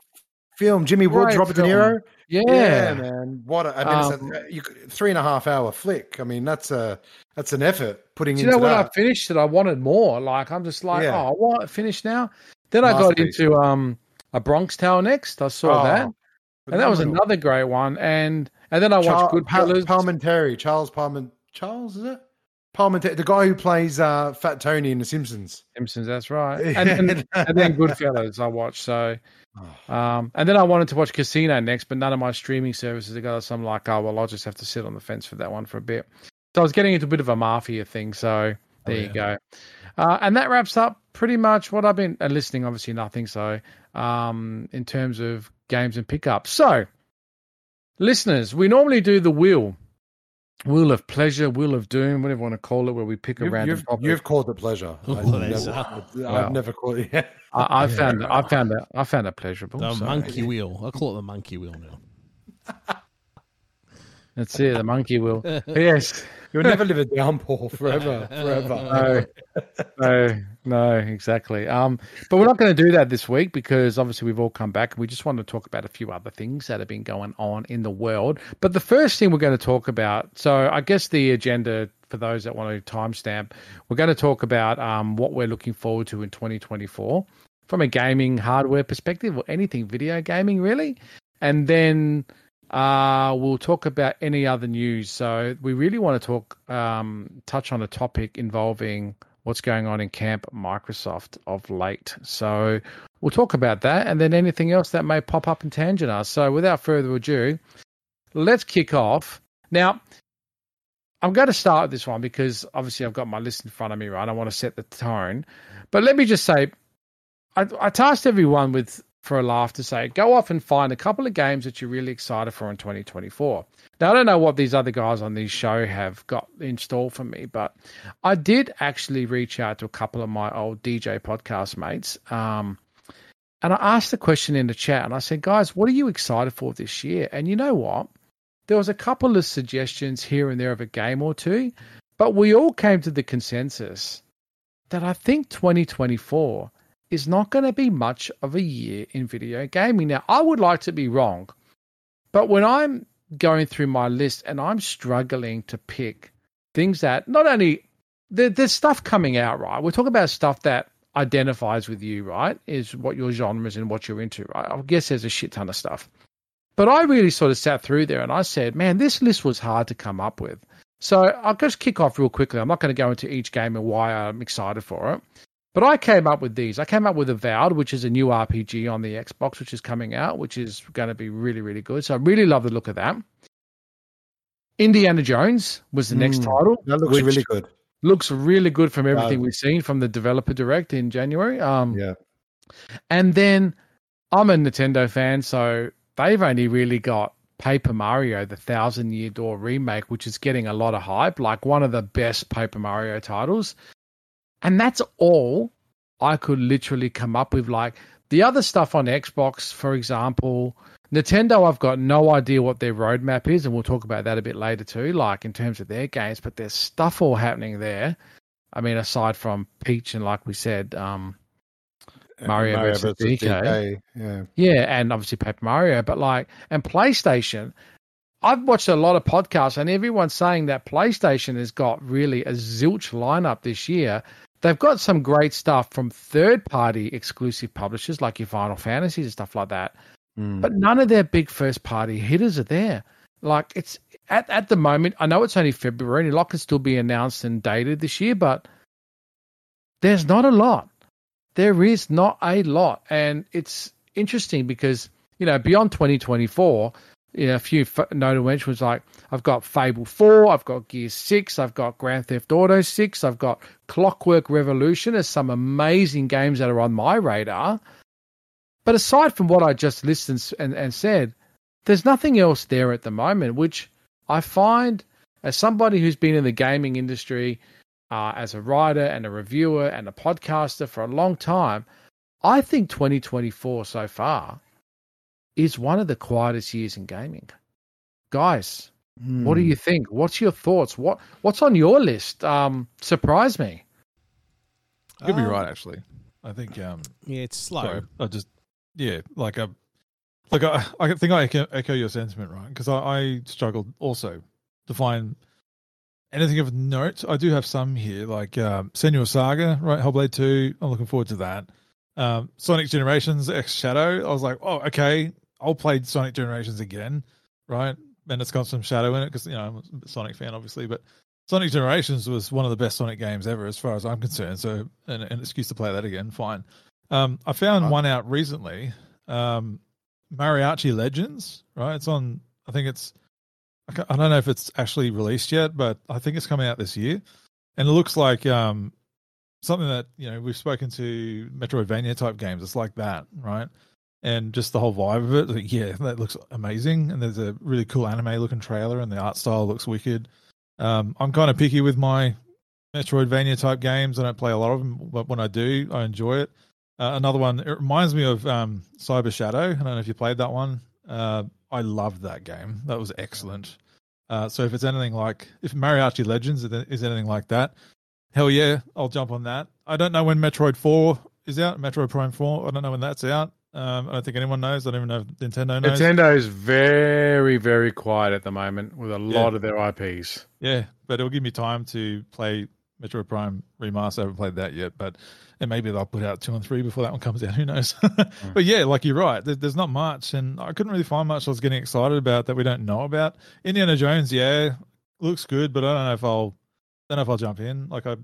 film! Jimmy Woods, Robert film. De Niro. yeah, man. What a, I mean, Um, it's a you, three and a half hour flick. I mean, that's a that's an effort putting Do you know when I finished it, I wanted more. Like I'm just like, Yeah. oh, I want it finished now. Then I got into um a Bronx Tale next. I saw Oh, that, and that was another great one. And and then I watched Char- Goodfellas. Pa- Parliamentary, Charles Parliament, Charles is it? Parliamentary, the guy who plays uh, Fat Tony in The Simpsons. Simpsons, that's right. And then, and then Goodfellas, I watched. So, um, and then I wanted to watch Casino next, but none of my streaming services have got So I'm like, oh well, I'll just have to sit on the fence for that one for a bit. So I was getting into a bit of a mafia thing. So there Oh, you go. Uh, and that wraps up pretty much what I've been uh, listening. Obviously, nothing. So, um, in terms of games and pickups. So, listeners, we normally do the wheel, wheel of pleasure, wheel of doom, whatever you want to call it, where we pick a You've, random you've, topic. you've called it pleasure. I've never, I've Wow. never called it. Yeah. I, I Yeah. found it. I found it. I found it pleasurable. The so- monkey wheel. I call it the monkey wheel now. That's it. The monkey wheel. yes. You'll never live it down, Paul, forever, forever. No, no, no, exactly. Um, but we're not going to do that this week because obviously we've all come back. We just want to talk about a few other things that have been going on in the world. But the first thing we're going to talk about, so I guess the agenda for those that want to timestamp, we're going to talk about um, what we're looking forward to in 2024 from a gaming hardware perspective or anything video gaming really, and then uh, we'll talk about any other news. So we really want to talk, um, touch on a topic involving what's going on in Camp Microsoft of late. So we'll talk about that, and then anything else that may pop up in tangent us. So without further ado, let's kick off. Now, I'm going to start with this one because obviously I've got my list in front of me, right? I want to set the tone. But let me just say, I, I tasked everyone with for a laugh to say, go off and find a couple of games that you're really excited for in 2024. Now, I don't know what these other guys on this show have got installed for me, but I did actually reach out to a couple of my old DJ podcast mates. Um, and I asked the question in the chat and I said, guys, what are you excited for this year? And you know what? There was a couple of suggestions here and there of a game or two, but we all came to the consensus that I think 2024 is not going to be much of a year in video gaming. Now, I would like to be wrong, but when I'm going through my list and I'm struggling to pick things that not only there, there's stuff coming out, right? We're talking about stuff that identifies with you, right? Is what your genres and what you're into, right? I guess there's a shit ton of stuff. But I really sort of sat through there and I said, man, this list was hard to come up with. So I'll just kick off real quickly. I'm not going to go into each game and why I'm excited for it. But I came up with these. I came up with Avowed, which is a new RPG on the Xbox, which is coming out, which is going to be really, really good. So I really love the look of that. Indiana Jones was the next Mm, title. That looks really good. Looks really good from everything we've seen from the developer direct in January. Um, Yeah. and then I'm a Nintendo fan, so they've only really got Paper Mario, the Thousand Year Door remake, which is getting a lot of hype, like one of the best Paper Mario titles. And that's all I could literally come up with. Like the other stuff on Xbox, for example, Nintendo, I've got no idea what their roadmap is, and we'll talk about that a bit later too, like in terms of their games, but there's stuff all happening there. I mean, aside from Peach and like we said, um, Mario versus DK. Yeah. yeah, and obviously Paper Mario, but like, and PlayStation. I've watched a lot of podcasts, and everyone's saying that PlayStation has got really a zilch lineup this year. They've got some great stuff from third party exclusive publishers like your Final Fantasies and stuff like that, Mm. but none of their big first party hitters are there. Like, it's at, at the moment, I know it's only February, and a lot can still be announced and dated this year, but there's not a lot there is not a lot and it's interesting because you know beyond 2024, you know, a few f- notable mentions like I've got Fable 4, I've got Gear 6, I've got Grand Theft Auto 6, I've got Clockwork Revolution. There's some amazing games that are on my radar. But aside from what I just listened and, and said, there's nothing else there at the moment, which I find as somebody who's been in the gaming industry uh, as a writer and a reviewer and a podcaster for a long time, I think 2024 so far is one of the quietest years in gaming. Guys, what do you think? What's your thoughts? What What's on your list? Um, surprise me. You could be Um, right, actually. I think. Um, Yeah, it's slow. sorry, I just yeah, like a like I, I think I echo, echo your sentiment, right? Because I, I struggled also to find anything of note. I do have some here, like um, Senua Saga, right? Hellblade Two. I'm looking forward to that. Um, Sonic Generations X Shadow. I was like, oh, okay, I'll play Sonic Generations again, right? And it's got some Shadow in it because you know I'm a Sonic fan, obviously, but Sonic Generations was one of the best Sonic games ever, as far as I'm concerned. So, an, an excuse to play that again, fine. Um, I found Right. one out recently, um, Mariachi Legends. Right, it's on. I think it's. I I don't know if it's actually released yet, but I think it's coming out this year, and it looks like um, something that you know we've spoken to Metroidvania type games. It's like that, right? And just the whole vibe of it, like, yeah, that looks amazing. And there's a really cool anime looking trailer, and the art style looks wicked. Um, I'm kind of picky with my Metroidvania type games. I don't play a lot of them, but when I do, I enjoy it. Uh, another one, it reminds me of um, Cyber Shadow. I don't know if you played that one. Uh, I loved that game. That was excellent. Uh, so if it's anything like, if Mariachi Legends is anything like that, hell yeah, I'll jump on that. I don't know when Metroid 4 is out, Metroid Prime 4. I don't know when that's out. Um, I don't think anyone knows. I don't even know if Nintendo knows. Nintendo is very, very quiet at the moment with a Yeah. lot of their IPs. Yeah, but it'll give me time to play Metroid Prime Remaster. I haven't played that yet, but and maybe they'll put out two and three before that one comes out. Who knows? But yeah, like you're right. There's not much, and I couldn't really find much I was getting excited about that we don't know about. Indiana Jones, yeah, looks good, but I don't know if I'll, don't know if I'll jump in. Like I,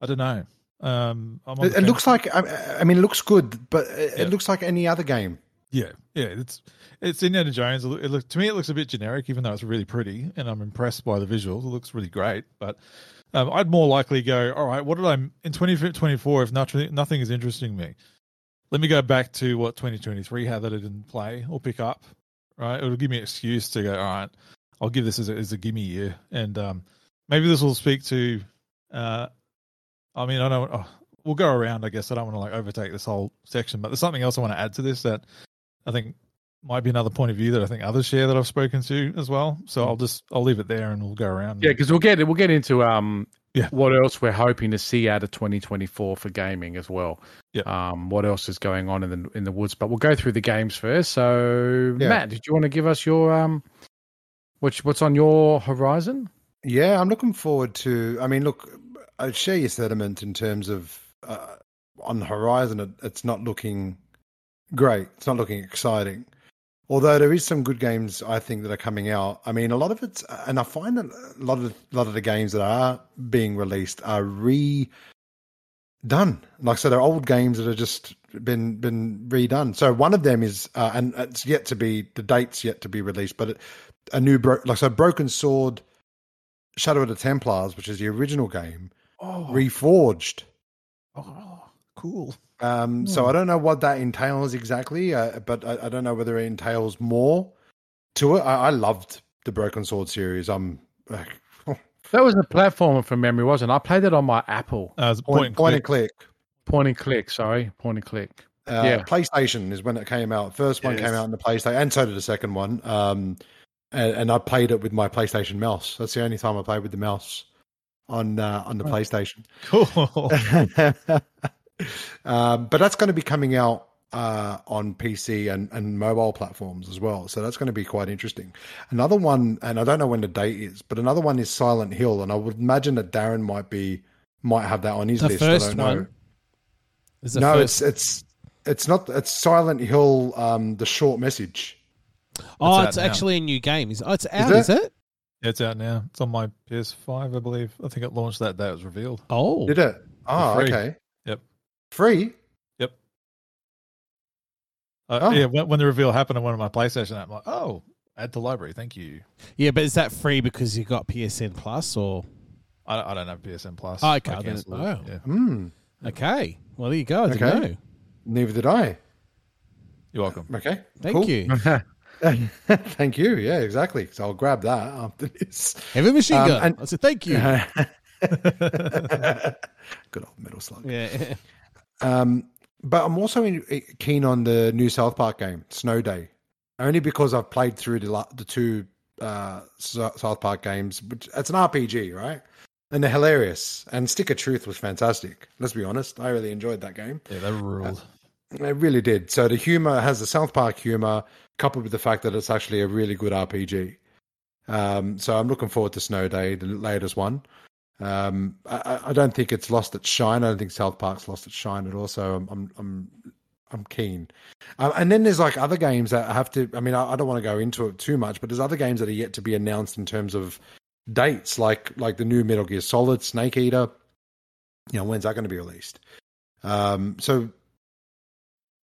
I don't know. Um, I'm on It, it looks like I, I mean, it looks good, but it, Yeah. it looks like any other game. Yeah, yeah, it's it's Indiana Jones. It, look, it look, to me, it looks a bit generic, even though it's really pretty, and I'm impressed by the visuals. It looks really great, but um, I'd more likely go, all right, what did I in 2024? If nothing, nothing is interesting me, let me go back to what 2023 had that I didn't play or pick up. Right, it'll give me an excuse to go. All right, I'll give this as a, as a gimme year, and um, maybe this will speak to. Uh, I mean, I don't. Oh, we'll go around. I guess I don't want to like overtake this whole section, but there's something else I want to add to this that I think might be another point of view that I think others share that I've spoken to as well. So I'll just I'll leave it there and we'll go around. Yeah, because we'll get we'll get into um Yeah. what else we're hoping to see out of 2024 for gaming as well. Yeah. Um, what else is going on in the in the woods? But we'll go through the games first. So Yeah. Matt, did you want to give us your um, which what's on your horizon? Yeah, I'm looking forward to. I mean, look, I share your sentiment in terms of uh, on the horizon. It, it's not looking great. It's not looking exciting. Although there is some good games, I think that are coming out. I mean, a lot of it's, and I find that a lot of a lot of the games that are being released are re done. Like so, they're old games that have just been been redone. So one of them is, uh, and it's yet to be the date's yet to be released, but it, a new bro- like so, Broken Sword, Shadow of the Templars, which is the original game, Oh, reforged. oh, cool. Um, So I don't know what that entails exactly, uh, but I, I don't know whether it entails more to it. I, I loved the Broken Sword series. I'm uh, That was a platformer from memory, wasn't it? I played it on my Apple. Uh, it's a point, point and click. Point and click, sorry. Point and click. Uh, Yeah. PlayStation is when it came out. First one Yes. came out in the PlayStation, and so did the second one. Um, and, and I played it with my PlayStation mouse. That's the only time I played with the mouse on uh, on the PlayStation. Cool. um, but that's going to be coming out uh, on PC and, and mobile platforms as well. So that's going to be quite interesting. Another one, and I don't know when the date is, but another one is Silent Hill, and I would imagine that Darren might be might have that on his The list. I first don't know. one? Is No, first- it's it's it's not. It's Silent Hill. Um, the short message. oh, it's actually a new game. Is oh, it's out? it? Is it? It's out now. It's on my PS5, I believe. I think it launched that day it was revealed. Oh, Did it? Oh, free. okay. Yep. Free. Yep. Uh, Oh. Yeah, when, when the reveal happened on one of my PlayStation, I'm like, oh, add to library. Thank you. Yeah, but is that free because you got PSN Plus or I, I don't have PSN Plus. Oh, okay, I then- cancelled it. oh. Yeah. Hmm. okay? Well, there you go. I Okay. know. Neither did I. You're welcome. Okay. Thank cool. you. Thank you. Yeah, exactly. So I'll grab that after this. Heavy machine Um, gun. and- I said thank you. Good old metal slug. yeah. Um, but I'm also in, keen on the new South Park game, Snow Day, only because I've played through the the two uh, South Park games. Which it's an RPG, right? And they're hilarious. And Stick of Truth was fantastic. Let's be honest, I really enjoyed that game. Yeah, they ruled. It really did. So the humor has the South Park humor, coupled with the fact that it's actually a really good RPG. Um, so I'm looking forward to Snow Day, the latest one. Um, I, I- don't think it's lost its shine. I don't think South Park's lost its shine at all. So I'm I'm I'm, I'm keen. Um, and then there's like other games that I have to. I mean, I, I don't want to go into it too much, but there's other games that are yet to be announced in terms of dates, like like the new Metal Gear Solid, Snake Eater. You know, when's that going to be released? Um, so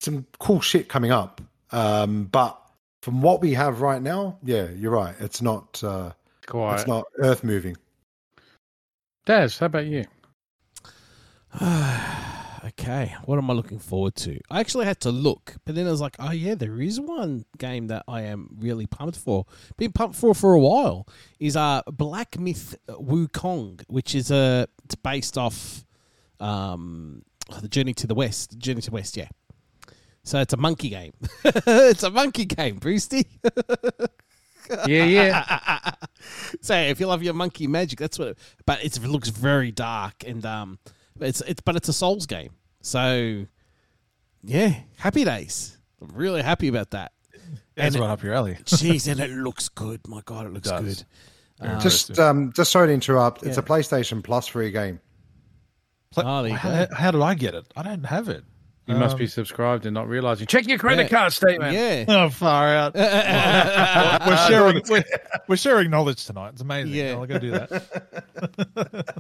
some cool shit coming up. Um, but from what we have right now, yeah, you're right. It's not. Uh, Quiet. it's not earth moving. Daz, how about you? okay, what am I looking forward to? I actually had to look, but then I was like, oh yeah, there is one game that I am really pumped for. Been pumped for for a while. Is uh Black Myth Wukong, which is uh, it's based off um the Journey to the West. Journey to the West, yeah. So it's a monkey game. it's a monkey game, Brucey. Yeah, yeah. so if you love your monkey magic, that's what. but it's, it looks very dark and um, it's it's but it's a Souls game. So yeah, happy days. I'm really happy about that. That's And- right up your alley. Jeez, and it looks good. My God, it looks does. good. Um, Just um, just sorry to interrupt. It's Yeah. a PlayStation Plus free game. Pla- Oh, how, how did I get it? I don't have it. You must Um, be subscribed and not realizing. Check your credit Yeah. card statement. Yeah. Oh, far out. we're sharing. We're, we're sharing knowledge tonight. It's amazing. Yeah. I'll go do that.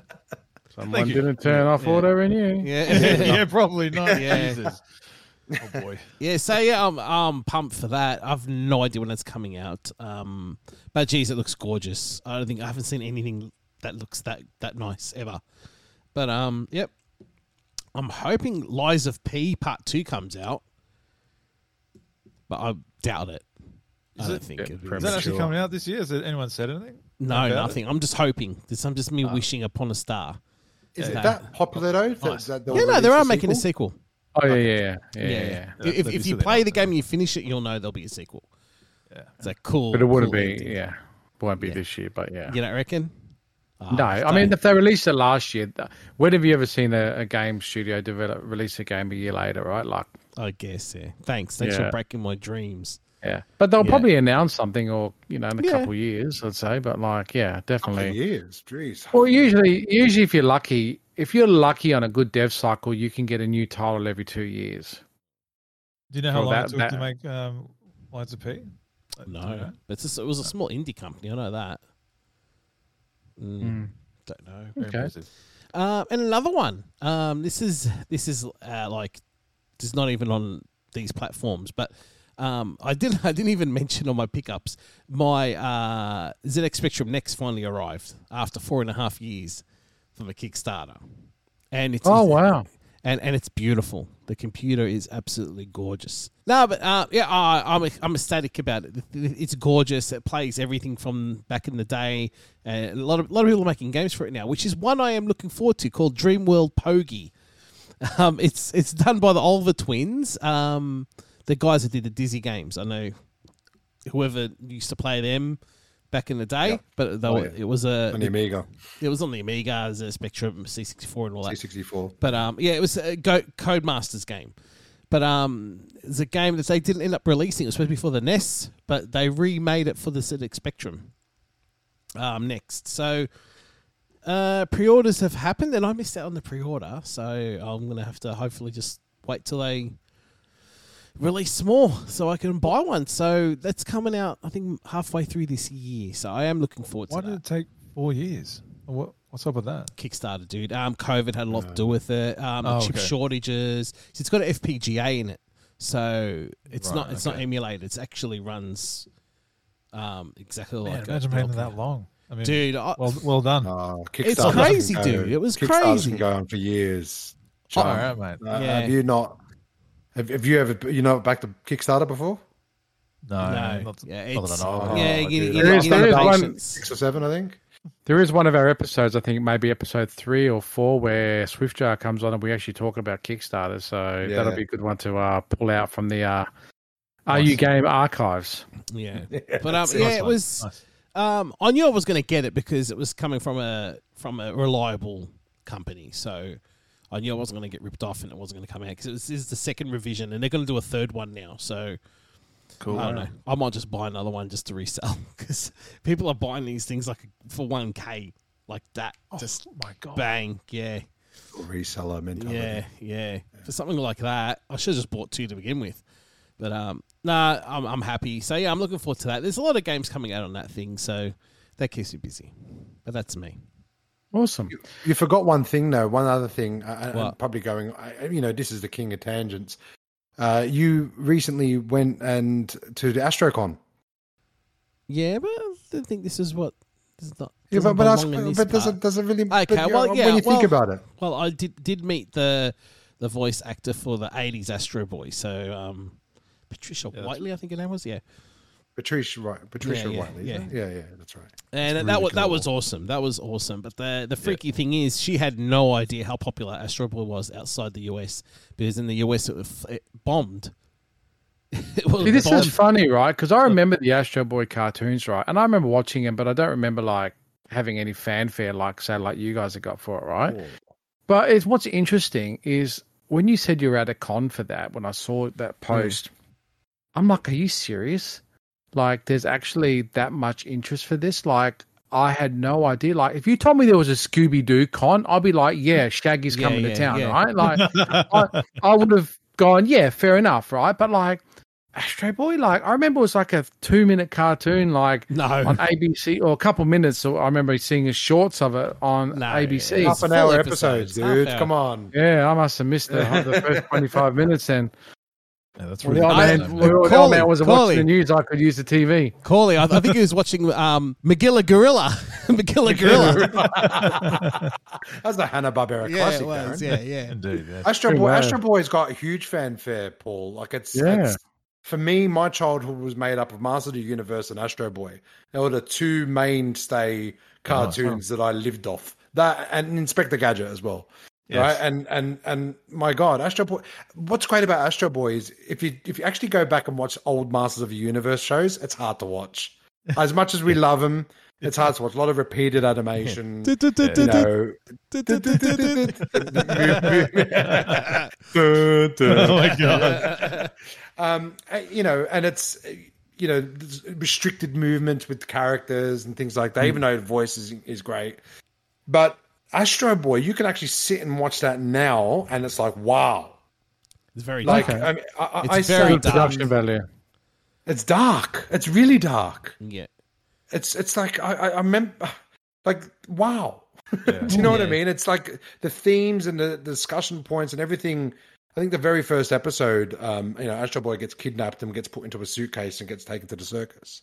Someone you. didn't turn off Yeah. auto renew. Yeah. yeah, probably not. Yeah. Jesus. Oh boy. Yeah, so yeah, I'm, I'm pumped for that. I've no idea when it's coming out. Um, but geez, it looks gorgeous. I don't think I haven't seen anything that looks that that nice ever. But um, yep. I'm hoping Lies of P Part Two comes out, but I doubt it. I don't it- think yeah, it'll be Is that actually Sure. coming out this year? Has anyone said anything? no about it? nothing. I'm just hoping. This I'm just me ah. wishing upon a star. Is Yeah. it that popular though? that- Nice. that Yeah, no, they are a making a sequel? sequel. Oh yeah, yeah, yeah, yeah. Yeah, If, if you play the game and you finish it, you'll know there'll be a sequel. Yeah. It's a cool. But it wouldn't cool be. ending. Yeah, won't be Yeah. this year. But yeah. You don't reckon? Ah, No, I mean, if they released it last year, when have you ever seen a, a game studio develop release a game a year later, right? Like, I guess, yeah. Thanks. Thanks for breaking my dreams. yeah, but they'll Yeah. probably announce something, or you know, in a Yeah. couple of years, I'd say. But like, yeah, Couple of definitely. years. Jeez. Well, usually, usually, if you're lucky, if you're lucky on a good dev cycle, you can get a new title every two years. Do you know how long that- it took that- to make um, Lies of P? Like, do you No. know? It's just, it was a small indie company. I know that. Mm, Mm. Don't know. Very Okay. impressive. Uh, and another one. Um, this is this is uh, like this is not even on these platforms, but um, I didn't I didn't even mention on my pickups. My uh, ZX Spectrum Next finally arrived after four and a half years from a Kickstarter, and it's Oh wow! And and it's beautiful. The computer is absolutely gorgeous. No, but uh, yeah, I'm I'm ecstatic about it. It's gorgeous. It plays everything from back in the day. And a lot of a lot of people are making games for it now, which is one I am looking forward to called Dreamworld Pogie. Um, it's it's done by the Oliver twins, um, the guys that did the Dizzy games. I know whoever used to play them back in the day, Yeah. but they Oh, yeah. it was a On the Amiga, it was on the Amiga, the Spectrum, C64, and all that. C64. But um, yeah, it was a Go- Codemasters game. But um, it's a game that they didn't end up releasing. It was supposed to be for the NES, but they remade it for the ZX Spectrum. Um, next, so uh, pre-orders have happened, and I missed out on the pre-order, so I'm gonna have to hopefully just wait till they release more so I can buy one. So that's coming out, I think, halfway through this year. So I am looking forward to it. Why that. did it take four years? What, what's up with that? Kickstarter, dude. Um, COVID had a lot to do with it. Um, Oh, chip okay. shortages. So it's got an FPGA in it, So it's not Right, it's not okay. emulated. It actually runs um, exactly Man, like. a imagine paying Donkey. that long. I mean, dude. I, well, well done. Oh, It's Kickstarter crazy, can go- dude. It was Kickstarter crazy. can go on for years. All John. mate. Uh, Yeah. Have you not? Have, have you ever you know back to Kickstarter before? No, no, not, yeah, not that I know. yeah, you, you, There you is- need there is one- Six or seven, I think. There is one of our episodes, I think maybe episode three or four, where Swiftjar comes on and we actually talk about Kickstarter. So Yeah. that'll be a good one to uh, pull out from the uh, Nice. Are You Game archives. Yeah, but um, yeah, Nice it was. Nice. Um, I knew I was going to get it because it was coming from a from a reliable company. So I knew I wasn't going to get ripped off, and it wasn't going to come out because this is the second revision, and they're going to do a third one now. So Cool. I don't know. I might just buy another one just to resell because people are buying these things like for one k like that. Oh, just my god. bang, yeah, Reseller mentality. yeah, yeah. For something like that, I should have just bought two to begin with. But um, nah, I'm I'm happy. So yeah, I'm looking forward to that. There's a lot of games coming out on that thing, so that keeps me busy. But that's me. Awesome. You forgot one thing though. One other thing. I, I'm probably going. I, you know, this is the king of tangents. Uh, you recently went and to the AstroCon. Yeah, but I don't think this is what. This is not. Yeah, doesn't but but, belong in that's, this but does it does it really? Okay, but, well, yeah, When you think well- about it, Well, I did did meet the the voice actor for the '80s Astro Boy. So um, Patricia that's- Whiteley, I think her name was. Yeah, Patricia right, Patricia yeah, Whiteley. yeah. Yeah. yeah, yeah, that's right. and That's that really was that was awesome. That was awesome. But the the freaky thing is, she had no idea how popular Astro Boy was outside the US because in the US it, was, it bombed. it was See, this bombed. is funny, right? Because I remember the Astro Boy cartoons, right? And I remember watching them, but I don't remember like having any fanfare, like say, like you guys have got for it, right? But it's what's interesting is when you said you were at a con for that. When I saw that hmm. post, I'm like, "Are you serious? Like, there's actually that much interest for this? Like, I had no idea. Like, if you told me there was a Scooby Doo con, I'd be like, "Yeah, Shaggy's Yeah, coming yeah, to town, yeah. right?" Like, I, I would have gone, "Yeah, fair enough, right?" But like. Astro Boy, like I remember it was like a two minute cartoon, like no. on ABC, or a couple minutes. So I remember seeing shorts of it on No, ABC. it's Half an hour episodes, episodes, dude. hour. Come on. Yeah, I must have missed the, the first 25 minutes then. Yeah, that's Well, really the old I- man, awesome, well, the old man wasn't Corley. watching the news. I could use the TV. Corley, I, I think he was watching um, Magilla Gorilla. Magilla Gorilla. That's the Hanna Barbera yeah, classic. it was. Darren. Yeah, yeah. Indeed. Yeah. Astro Boy, well. Astro Boy's got a huge fanfare, Paul. Like it's, Yeah. it's for me, my childhood was made up of Master of the Universe and Astro Boy. They were the two mainstay cartoons that I lived off. That and Inspector Gadget as well. Yes. Right. And and and my God, Astro Boy what's great about Astro Boy is if you if you actually go back and watch old Masters of the Universe shows, it's hard to watch. As much as we love them, it's hard to watch. A lot of repeated animation. You know, oh my god. um, uh, you know, and it's uh, you know restricted movement with characters and things like that. Hmm. Even though the voice is is great, but Astro Boy, you can actually sit and watch that now, and it's like wow. It's very Like Okay. I, mean, I, I, It's I very say Good production value. it's dark. It's really dark. yeah. It's it's like I I, I remember like wow. Yeah. Do you know what I mean? It's like the themes and the, the discussion points and everything. I think the very first episode, um, you know, Astro Boy gets kidnapped and gets put into a suitcase and gets taken to the circus.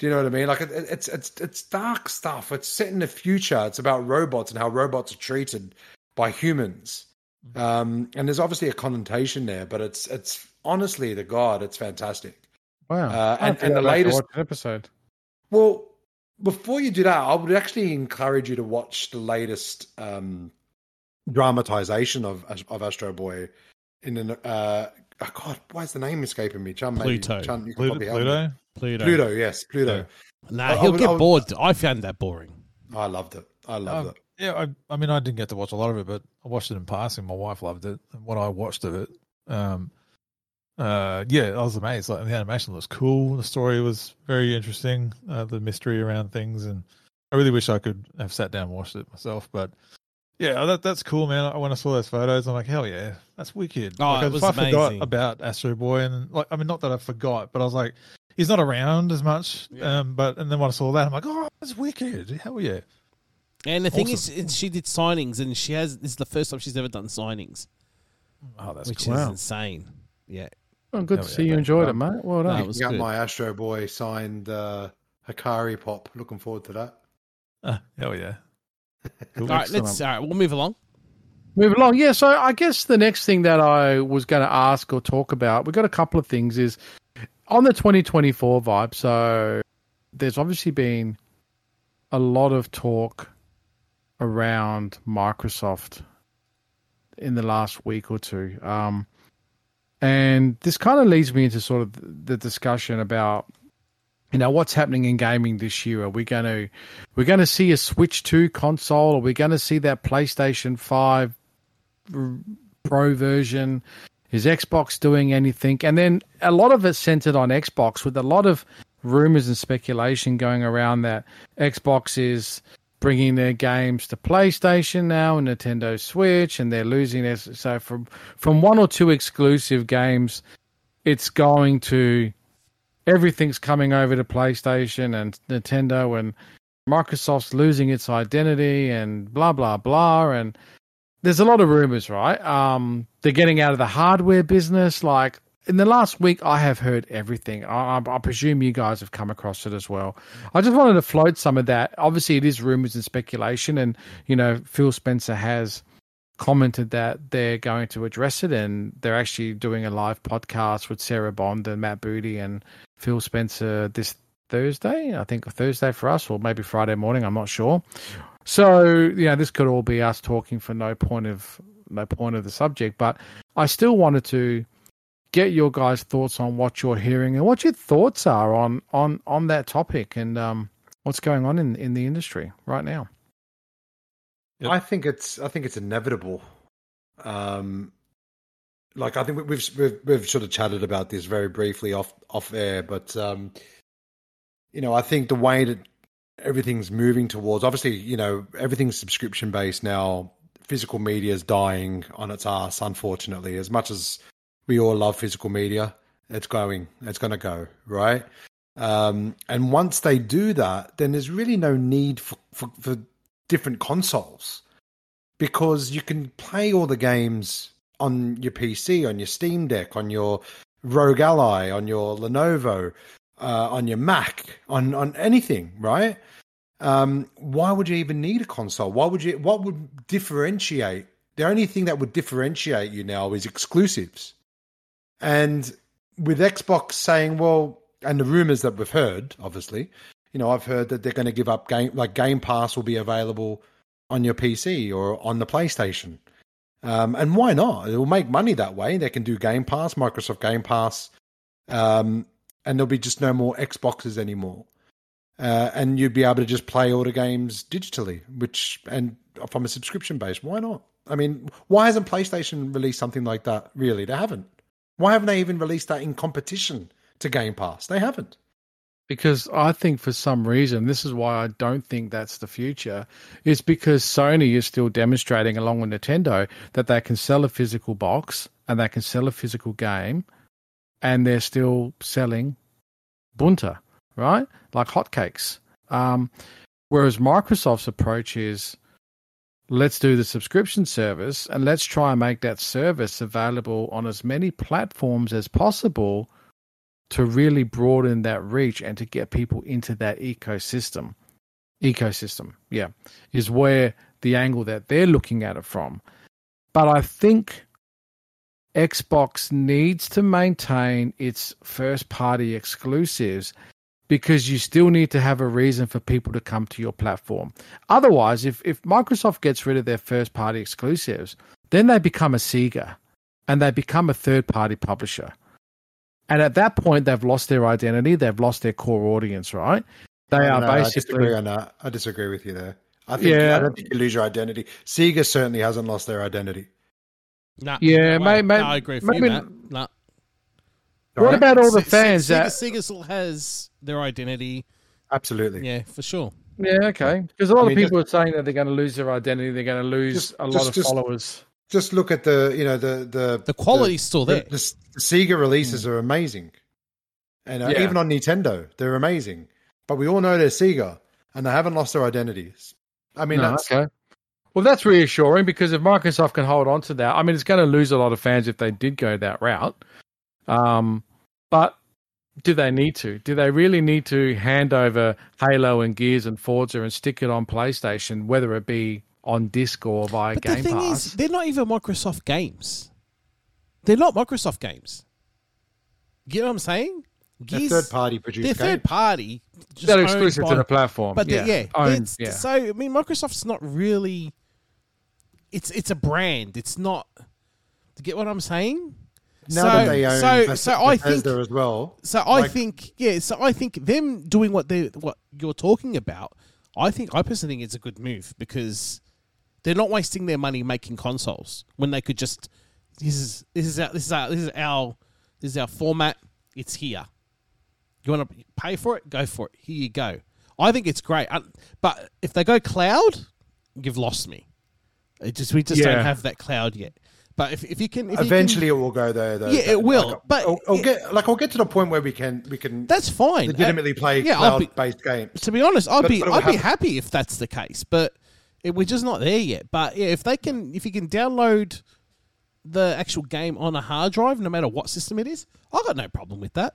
Do you know what I mean? Like it, it's it's it's dark stuff. It's set in the future. It's about robots and how robots are treated by humans. Um, and there's obviously a connotation there, but it's it's honestly the god. It's fantastic. Wow. Uh, and- and the latest- episode. Well, before you do that, I would actually encourage you to watch the latest um, dramatization of of Astro Boy. In an uh, oh God, why is the name escaping me? Chum, maybe, Pluto. Chum, you can Pluto. Pluto. Pluto. Pluto, yes, Pluto. Nah, I- I he'll would- get I bored. I found that boring. I loved it. I loved Um, it. Yeah, I, I mean, I didn't get to watch a lot of it, but I watched it in passing. My wife loved it. And what I watched of it, um, uh, yeah, I was amazed. Like the animation looks cool. The story was very interesting. Uh, the mystery around things, and I really wish I could have sat down and watched it myself. But yeah, that that's cool, man. When I saw those photos, I'm like, hell yeah, that's wicked. Oh, like, it was I forgot amazing. about Astro Boy, and like, I mean, not that I forgot, but I was like, he's not around as much. Yeah. Um, but and then when I saw that, I'm like, oh, that's wicked. Hell yeah. And the thing Awesome. is, is, she did signings, and she has. This is the first time she's ever done signings, Oh, that's which cool. is Wow. insane. Yeah, Oh, good Hell to yeah, see you mate. enjoyed it, mate. Well done. it was got good. my Astro Boy signed uh, Hikari pop. Looking forward to that. Uh, hell yeah. All right, let's. All right, we'll move along. Move along. Yeah, so I guess the next thing that I was going to ask or talk about, we've got a couple of things is on the 2024 vibe. So there's obviously been a lot of talk around Microsoft in the last week or two. Um, and this kind of leads me into sort of the discussion about you know what's happening in gaming this year. Are we going to we're going to see a Switch 2 console? Are we going to see that PlayStation 5 Pro version? Is Xbox doing anything? And then a lot of it centered on Xbox, with a lot of rumors and speculation going around that Xbox is bringing their games to PlayStation now and Nintendo Switch, and they're losing their so from from one or two exclusive games, it's going to everything's coming over to PlayStation and Nintendo and Microsoft's losing its identity and blah blah blah and there's a lot of rumors, right? Um, they're getting out of the hardware business. Like in the last week, I have heard everything. I, I, I presume you guys have come across it as well. I just wanted to float some of that. Obviously, it is rumors and speculation, and you know, Phil Spencer has commented that they're going to address it, and they're actually doing a live podcast with Sarah Bond and Matt Booty and Phil Spencer this Thursday. I think Thursday for us, or maybe Friday morning. I'm not sure. So yeah, this could all be us talking for no point of no point of the subject, but I still wanted to get your guys' thoughts on what you're hearing and what your thoughts are on on on that topic and um, what's going on in in the industry right now. Yep. I think it's I think it's inevitable. Um, like I think we- we've we've we've sort of chatted about this very briefly off off air, but um, you know I think the way that everything's moving towards obviously you know everything's subscription based now. Physical media is dying on its ass, unfortunately. As much as we all love physical media, it's going, it's going to go right. Um, and once they do that, then there's really no need for, for, for different consoles because you can play all the games on your PC, on your Steam Deck, on your ROG Ally, on your Lenovo, uh, on your Mac, on on anything, right? Um, why would you even need a console? Why would you? What would differentiate? The only thing that would differentiate you now is exclusives, and with Xbox saying, well, and the rumors that we've heard, obviously, you know, I've heard that they're going to give up game like Game Pass will be available on your PC or on the PlayStation. Um, and why not? It will make money that way. They can do Game Pass, Microsoft Game Pass, um, and there'll be just no more Xboxes anymore. Uh, and you'd be able to just play all the games digitally, which and from a subscription base. Why not? I mean, why hasn't PlayStation released something like that? Really, they haven't. Why haven't they even released that in competition to Game Pass? They haven't. because I think for some reason this is why I don't think that's the future. Is because Sony is still demonstrating along with Nintendo that they can sell a physical box and they can sell a physical game, and they're still selling bunta, right? Like hotcakes. Um, whereas Microsoft's approach is let's do the subscription service and let's try and make that service available on as many platforms as possible to really broaden that reach and to get people into that ecosystem. Ecosystem, yeah, is where the angle that they're looking at it from. But I think Xbox needs to maintain its first party exclusives because you still need to have a reason for people to come to your platform. Otherwise, if, if Microsoft gets rid of their first party exclusives, then they become a Sega and they become a third party publisher. And at that point, they've lost their identity. They've lost their core audience, right? They are No, I disagree on that. I disagree with you there. I think Yeah. I don't think you lose your identity. Sega certainly hasn't lost their identity. Nah, Yeah, no may- way. may- No, I agree with maybe- you. Matt. Nah. What Right? about all the fans Se- Sega, that? Sega still has their identity. Absolutely. Yeah, for sure. Yeah, okay. Because a lot I mean, of people are saying that they're going to lose their identity. They're going to lose Just- a lot just- of just- followers. Just look at the you know the the The quality's still there. the, the Sega releases are amazing, and uh, Yeah. even on Nintendo, they're amazing. But we all know they're Sega, and they haven't lost their identities. I mean, No, that's okay. Well, that's reassuring because if Microsoft can hold on to that, I mean, it's going to lose a lot of fans if they did go that route. Um, but do they need to? Do they really need to hand over Halo and Gears and Forza and stick it on PlayStation, whether it be on disc or via But Game the thing Pass? is, they're not even Microsoft games. They're not Microsoft games. You know what I'm saying? They're third party produced They're games. third party. just They're exclusive by- to the platform. But yeah, yeah, Owned, yeah. So I mean, Microsoft's not really. It's it's a brand. It's not. To get what I'm saying? Now so, that they own so, Beth- so I think Bethesda as well. so I like- think yeah. So I think them doing what they what you're talking about. I think I personally think it's a good move because they're not wasting their money making consoles when they could just this is this is our this is our this is our this is our format. It's here. You want to pay for it? Go for it. Here you go. I think it's great. I, but if they go cloud, you've lost me. It just we just Yeah. don't have that cloud yet. But if, if you can, if you can- Eventually, it will go there. Though. Yeah, it will, Like, but- I'll, I'll get like I'll get to the point where we can we can that's fine. legitimately play yeah, cloud-based games. to be honest, I'd But- be but I'd will be happy if that's the case, but it, we're just not there yet. But yeah, if they can, if you can download the actual game on a hard drive, no matter what system it is, I've got no problem with that.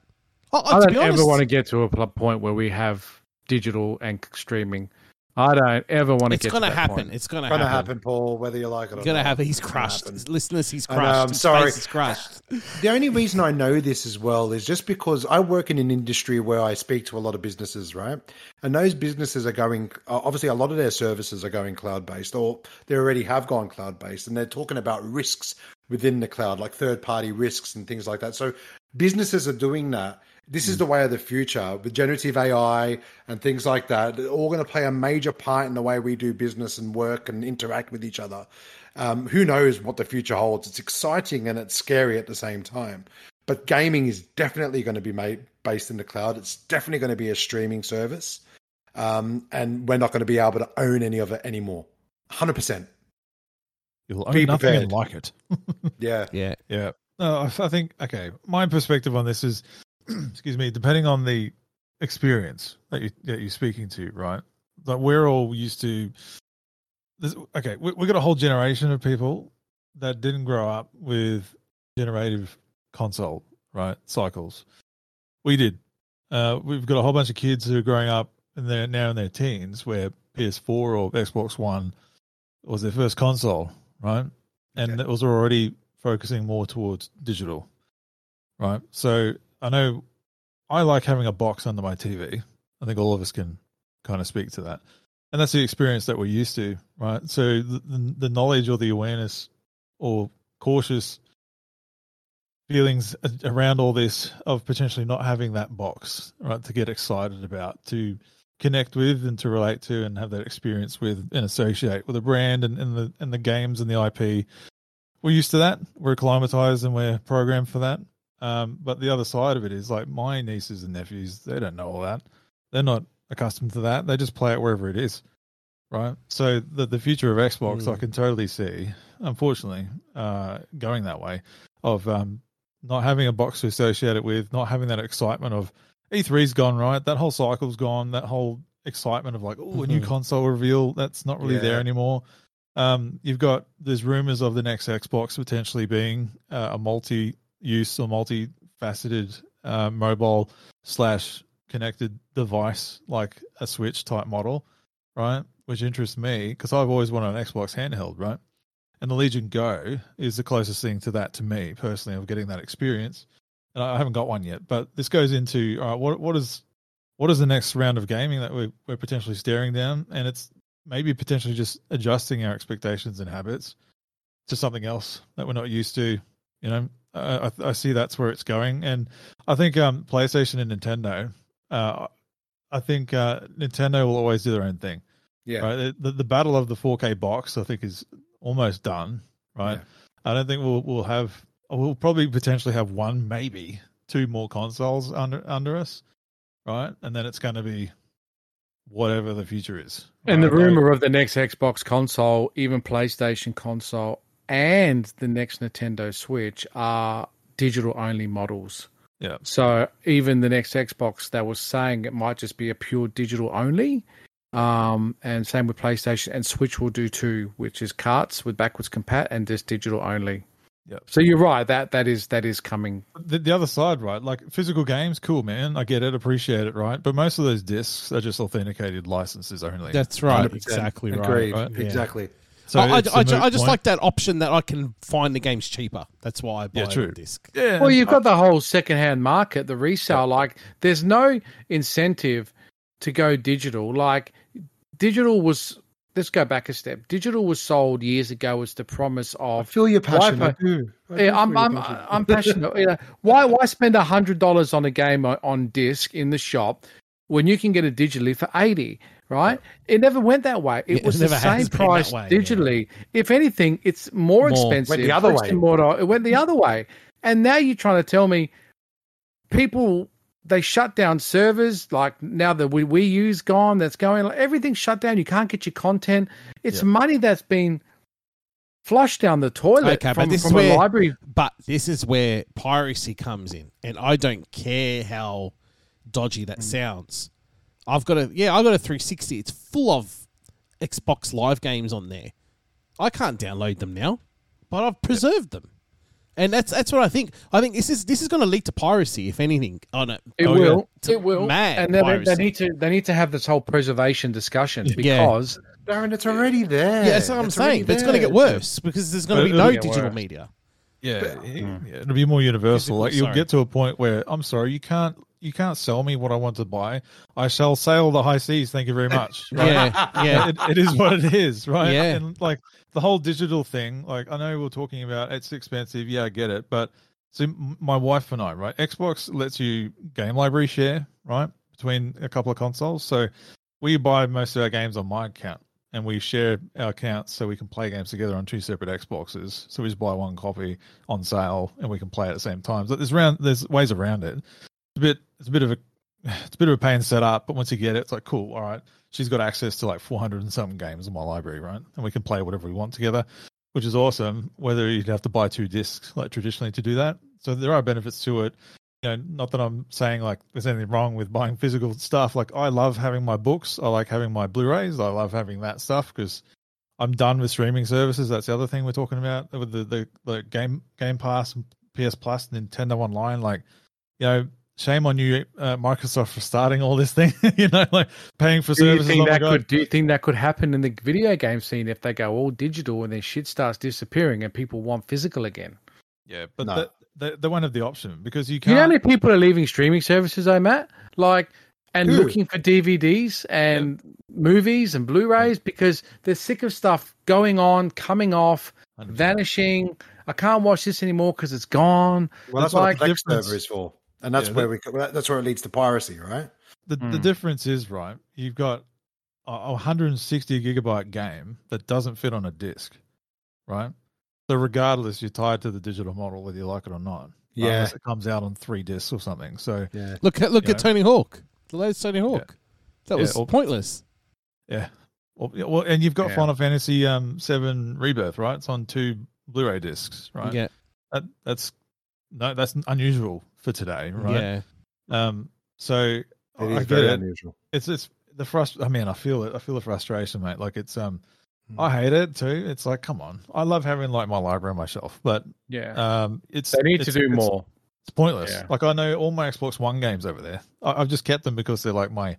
I, I to don't honest, ever want to get to a point where we have digital and streaming. I don't ever want to It's going to to that happen. point. It's going to happen. It's Going to happen. happen, Paul. Whether you like it or It's going to not. happen. He's crushed. happen. Listeners, he's I know, crushed. I'm His sorry. face is crushed. The only reason I know this as well is just because I work in an industry where I speak to a lot of businesses, right? And those businesses are going, uh, obviously, a lot of their services are going cloud based, or they already have gone cloud based, and they're talking about risks within the cloud, like third party risks and things like that. So businesses are doing that. This is the way of the future with generative AI and things like that. They're all going to play a major part in the way we do business and work and interact with each other. Um, who knows what the future holds? It's exciting and it's scary at the same time. But gaming is definitely going to be made based in the cloud. It's definitely going to be a streaming service, um, and we're not going to be able to own any of it anymore. Hundred percent. You'll own Be nothing and like it. Yeah. Yeah. Yeah. No, I I think okay. My perspective on this is, excuse me, depending on the experience that you that you're speaking to, right? Like we're all used to. This, okay, we we got a whole generation of people that didn't grow up with generative console right cycles. We did. Uh, we've got a whole bunch of kids who are growing up and they're now in their teens where PS4 or Xbox One was their first console, right? And Yeah. it was already focusing more towards digital, right? So I know I like having a box under my TV. I think all of us can kind of speak to that. And that's the experience that we're used to, right? So the, the, knowledge or the awareness or cautious feelings around all this of potentially not having that box, right, to get excited about, to connect with and to relate to and have that experience with and associate with a brand and, and the and the games and the IP. We're used to that. We're acclimatized and we're programmed for that. Um, but the other side of it is like my nieces and nephews, they don't know all that. They're not accustomed to that. They just play it wherever it is. Right. So the the future of Xbox I Mm. can totally see, unfortunately, uh, going that way of um not having a box to associate it with, not having that excitement of E3's gone, right? That whole cycle's gone. That whole excitement of like, oh, a new Mhm. console reveal, that's not really there anymore. Um, you've got there's rumors of the next Xbox potentially being uh, a multi-use or multi-faceted uh, mobile slash connected device like a Switch type model, right? Which interests me because I've always wanted an Xbox handheld, right? And the Legion Go is the closest thing to that to me personally of getting that experience. And I haven't got one yet, but this goes into all right, what what is what is the next round of gaming that we're, we're potentially staring down? And it's maybe potentially just adjusting our expectations and habits to something else that we're not used to. You know, I, I, I see that's where it's going, and I think um, PlayStation and Nintendo. Uh, I think uh, Nintendo will always do their own thing. Yeah. Right. The, the battle of the 4K box, I think, is almost done. Right. Yeah. I don't think we'll we'll have we'll probably potentially have one, maybe two more consoles under under us. Right, and then it's going to be whatever the future is. And the right? rumor of the next Xbox console, even PlayStation console, and the next Nintendo Switch are digital only models. Yeah. So even the next Xbox, they were saying it might just be a pure digital only. Um, and same with PlayStation and Switch will do too, which is carts with backwards compat and just digital only. Yeah. So you're right. That that is that is coming. The, the other side, right? Like physical games, cool, man. I get it, appreciate it, right? But most of those discs are just authenticated licenses only. That's right. 100%. Exactly right. Agreed. right? Yeah. Exactly. So I, I, it's a I ju- I just like that option that I can find the games cheaper. That's why I buy Yeah, it true. on disc. Yeah. Well, you've got the whole secondhand market, the resale. Like, there's no incentive to go digital. Like, digital was. Let's go back a step. Digital was sold years ago as the promise of. I of feel your passion. I do. I do Yeah, I'm I'm passion. I'm passionate. You know, why why spend hundred dollars on a game on, on disc in the shop when you can get it digitally for eighty? Right? It never went that way. It Yeah, was it the same price way, yeah. digitally. If anything, it's more, More. expensive. Went the other way. mortar. It went the other way. And now you're trying to tell me people they shut down servers like now that we we use gone that's going everything's shut down you can't get your content it's Yeah. money that's been flushed down the toilet Okay, but from, this is from a where- library But this is where piracy comes in, and I don't care how dodgy that mm. sounds. I've got a yeah, I've got a 360. It's full of Xbox Live games on there. I can't download them now, but I've preserved them, and that's that's what I think. I think this is this is going to lead to piracy, if anything. Oh no, It Oh, will. It will. mad and they, they need to they need to have this whole preservation discussion Yeah. because Darren, it's already there. yeah, that's what I'm It's saying. But it's going to get worse because there's going to be no digital worse. media. Yeah, But- it- mm. yeah, it'll be more universal. Physical, Like you'll sorry. get to a point where I'm sorry, you can't you can't sell me what I want to buy. I shall sail the high seas. Thank you very uh, much. Right? Yeah, yeah. it, it is what it is, right? Yeah. And like the whole digital thing, like I know we're talking about it's expensive. Yeah, I get it. But so my wife and I, right? Xbox lets you game library share, right, between a couple of consoles. So we buy most of our games on my account, and we share our accounts so we can play games together on two separate Xboxes. So we just buy one copy on sale, and we can play at the same time. So there's round, there's ways around it. Bit, it's a bit of a, it's a bit of a pain set up, but once you get it, it's like cool. All right, she's got access to like 400 and something games in my library, right? And we can play whatever we want together, which is awesome. Whether you'd have to buy two discs like traditionally to do that, so there are benefits to it. You know, not that I'm saying like there's anything wrong with buying physical stuff. Like I love having my books. I like having my Blu-rays. I love having that stuff because I'm done with streaming services. That's the other thing we're talking about with the the, the game Game Pass, and PS Plus, Nintendo Online. Like, you know, shame on you, uh, Microsoft, for starting all this thing. you know, like paying for do you think that could do you think that could happen in the video game scene if they go all digital and then shit starts disappearing and people want physical again? Yeah, but No. the, they, they won't have the option because you can't. know how many people are leaving streaming services, though, Matt? Like, and Who? looking for DVDs and movies and Blu-rays because they're sick of stuff going on, coming off, 100%. vanishing. I can't watch this anymore because it's gone. Well, that's It's what like a Plex server is for, and that's Yeah, where we. That's where it leads to piracy, right? the, the Hmm. difference is right. You've got a a 160 gigabyte game that doesn't fit on a disc, right? So regardless, you're tied to the digital model whether you like it or not. Yeah. unless it comes out on three discs or something. So Yeah. Look at look at know? Tony Hawk. The latest Tony Hawk. That Yeah, was or- pointless. yeah, well, well and you've got Yeah. Final Fantasy um seven Rebirth, right? It's on two Blu-ray discs, right? Yeah, That, that's no, that's unusual for today, right? yeah. Um, so It I get very it. unusual. It's it's the frust. I mean, I feel it. I feel the frustration, mate. Like it's um, Hmm. I hate it too. It's like, come on. I love having like my library on my shelf, but Yeah, um, it's they need to do it's- more. It's pointless. Yeah. Like I know all my Xbox One games over there. I, I've just kept them because they're like my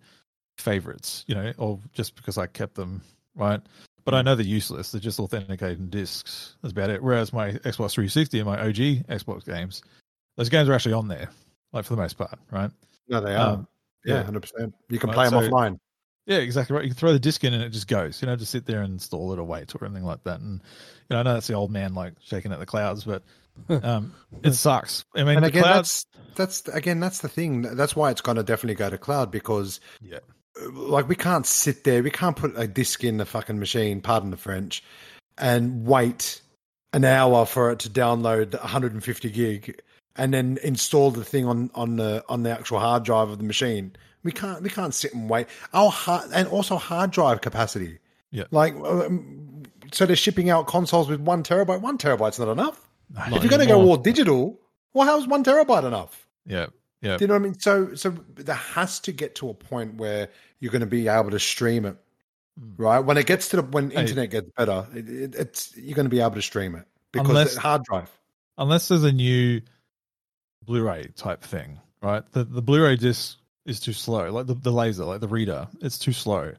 favorites, you know, or just because I kept them, right? But I know they're useless. They're just authenticating discs. That's about it. Whereas my Xbox 360 and my OG Xbox games, those games are actually on there, like for the most part, right? No, they are. Um, yeah, yeah. hundred percent. You can Right, play them so- offline. Yeah, exactly right. You can throw the disc in and it just goes. You know, just sit there and install it or wait or anything like that. And you know, I know that's the old man like shaking at the clouds, but um, it sucks. I mean, And the again, clouds. that's that's again that's the thing. That's why it's going to definitely go to cloud because Yeah, uh, like we can't sit there, we can't put a disc in the fucking machine, pardon the French, and wait an hour for it to download 150 gig and then install the thing on on the on the actual hard drive of the machine. We can't we can't sit and wait. Our hard, and also hard drive capacity. Yeah. Like um, so they're shipping out consoles with 1 terabyte. 1 terabyte's not enough. Not if you're going to go all digital, well how's 1 terabyte enough? yeah, yeah. Do you know what I mean? So, so there has to get to a point where you're going to be able to stream it, Mm. right? When it gets to the when internet gets better, it, it, it's you're going to be able to stream it because Unless- hard drive. unless there's a new Blu-ray type thing, right? The the Blu-ray disc is too slow. Like the, the laser, like the reader, it's too slow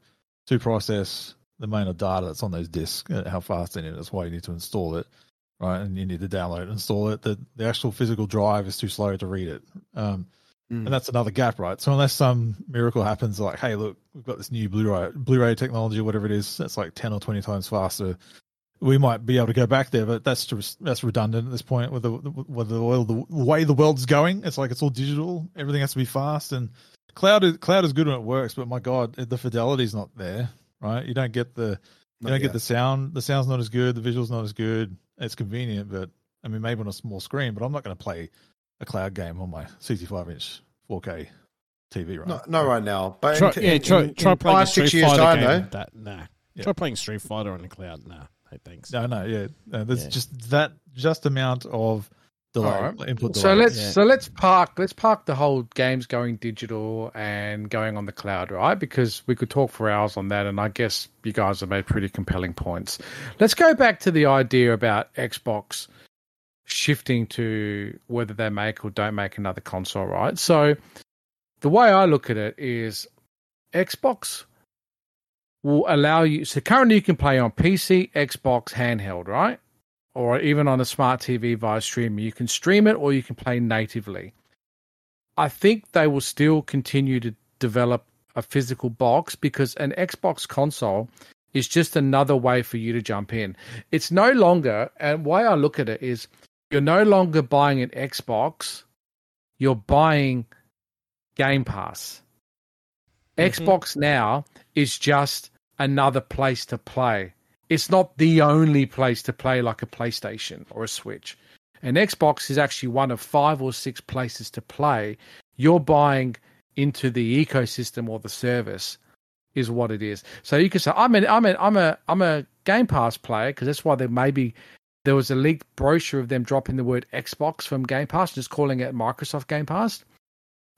to process the amount of data that's on those discs, how fast need it. That's why you need to install it, right? And you need to download and install it. The the actual physical drive is too slow to read it. Um, Mm. and that's another gap, right? So unless some miracle happens, like, hey, look, we've got this new Blu-ray Blu-ray technology, whatever it is, that's like ten or twenty times faster. We might be able to go back there, but that's just that's redundant at this point with the with the, well, the way the world's going. It's like it's all digital. Everything has to be fast, and cloud is cloud is good when it works, but my god, the fidelity's not there, right? You don't get the you Not don't yet. get the sound. The sound's not as good. The visual's not as good. It's convenient, but I mean, maybe on a small screen. But I'm not going to play a cloud game on my 65 inch 4K TV, right? No, not right now. But Try, in, yeah, in- try, in playing five, Street six years Fighter time, game. though. That nah. Yeah. Try playing Street Fighter on the cloud. Nah, hey, thanks. No, no, yeah. Uh, there's Yeah. just that just amount of delay, All right. input delay. So let's Yeah. so let's park let's park the whole games going digital and going on the cloud, right? Because we could talk for hours on that, and I guess you guys have made pretty compelling points. Let's go back to the idea about Xbox shifting to whether they make or don't make another console, right? So the way I look at it is Xbox will allow you so currently you can play on PC, Xbox, handheld, right? Or even on a smart TV via streaming. You can stream it or you can play natively. I think they will still continue to develop a physical box because an Xbox console is just another way for you to jump in. It's no longer, and way I look at it is you're no longer buying an Xbox, you're buying Game Pass. Mhm. Xbox now is just another place to play. It's not the only place to play like a PlayStation or a Switch. An Xbox is actually one of five or six places to play. You're buying into the ecosystem or the service is what it is. So you can say I'm an I'm an I'm a I'm a Game Pass player because that's why there maybe there was a leaked brochure of them dropping the word Xbox from Game Pass, just calling it Microsoft Game Pass.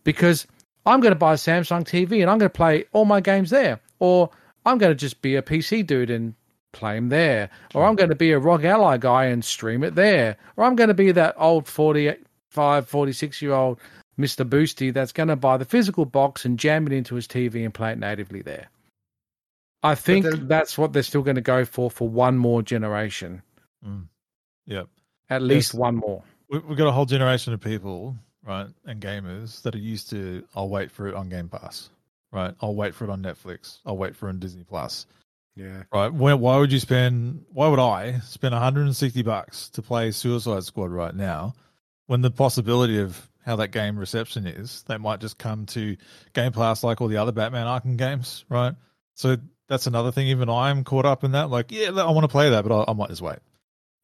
Because I'm going to buy a Samsung TV and I'm going to play all my games there, or I'm going to just be a PC dude and play them there, or I'm going to be a ROG Ally guy and stream it there, or I'm going to be that old 45, 46 year old Mr. Boosty that's going to buy the physical box and jam it into his TV and play it natively there. I think then- that's what they're still going to go for for one more generation, mm. Yep. at least Yes. one more. We, we've got a whole generation of people, right, and gamers that are used to, I'll wait for it on Game Pass, right? I'll wait for it on Netflix. I'll wait for it on Disney Plus, Yeah. right? Why, why would you spend, why would I spend 160 bucks to play Suicide Squad right now when the possibility of how that game reception is, they might just come to Game Pass like all the other Batman Arkham games, right? So that's another thing. Even I'm caught up in that. Like, yeah, I want to play that, but I, I might just wait,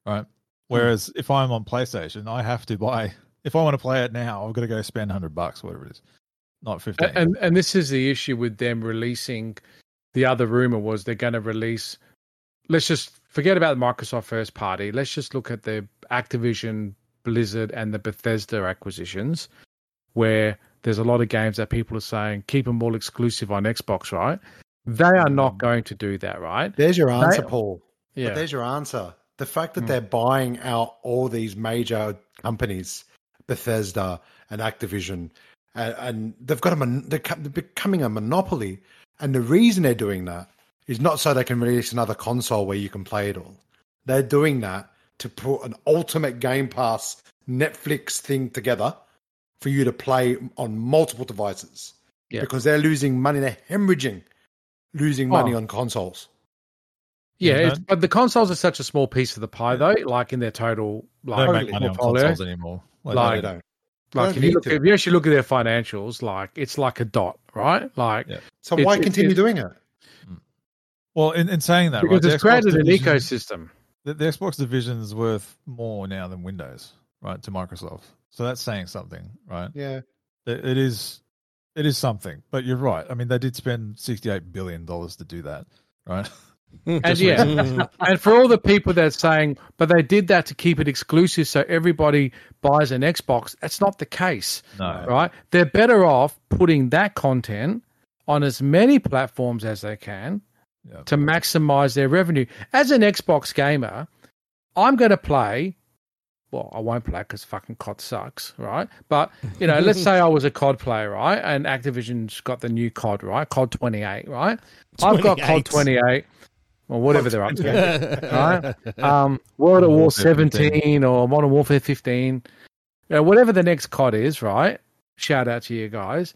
right? Hmm. Whereas if I'm on PlayStation, I have to buy. If I want to play it now, I've got to go spend hundred bucks, whatever it is, not fifteen. And and this is the issue with them releasing. The other rumor was they're going to release. Let's just forget about the Microsoft first party. Let's just look at the Activision, Blizzard, and the Bethesda acquisitions, where there's a lot of games that people are saying keep them all exclusive on Xbox, right? They are not going to do that, right? There's your answer, They- Paul. Yeah. But there's your answer. The fact that Hmm. they're buying out all these major companies, Bethesda and Activision, and, and they've got a mon- they're, they're becoming a monopoly. And the reason they're doing that is not so they can release another console where you can play it all. They're doing that to put an ultimate Game Pass Netflix thing together for you to play on multiple devices. Yeah. Because they're losing money, they're hemorrhaging, losing money Oh. on consoles. Yeah, Yeah, it's, but the consoles are such a small piece of the pie, though. Like in their total, they like don't make money on consoles anymore. Like, Like- No, they don't. Like don't if you look, if you actually look at their financials, like it's like a dot, right? Like Yeah. So why it's- continue it's- doing it? Hmm. well, in, in saying that, because right, the it's created Xbox an division- ecosystem. the, the Xbox division is worth more now than Windows, right, to Microsoft. So that's saying something, right? Yeah. It, it is, it is something. But you're right. I mean, they did spend sixty-eight billion dollars to do that, right? Hmm. And yeah, hmm. and for all the people that's saying, but they did that to keep it exclusive so everybody buys an Xbox. That's not the case, No, right? They're better off putting that content on as many platforms as they can Yeah. to maximize their revenue. As an Xbox gamer, I'm going to play well, I won't play because fucking COD sucks, right? But you know, let's say I was a COD player, right? And Activision's got the new COD, right? COD 28, right? I've got COD 28. 28, or whatever they're up to, right? Um, World at Modern War Warfare 15. 17 or Modern Warfare 15, you know, whatever the next COD is, right? Shout out to you guys.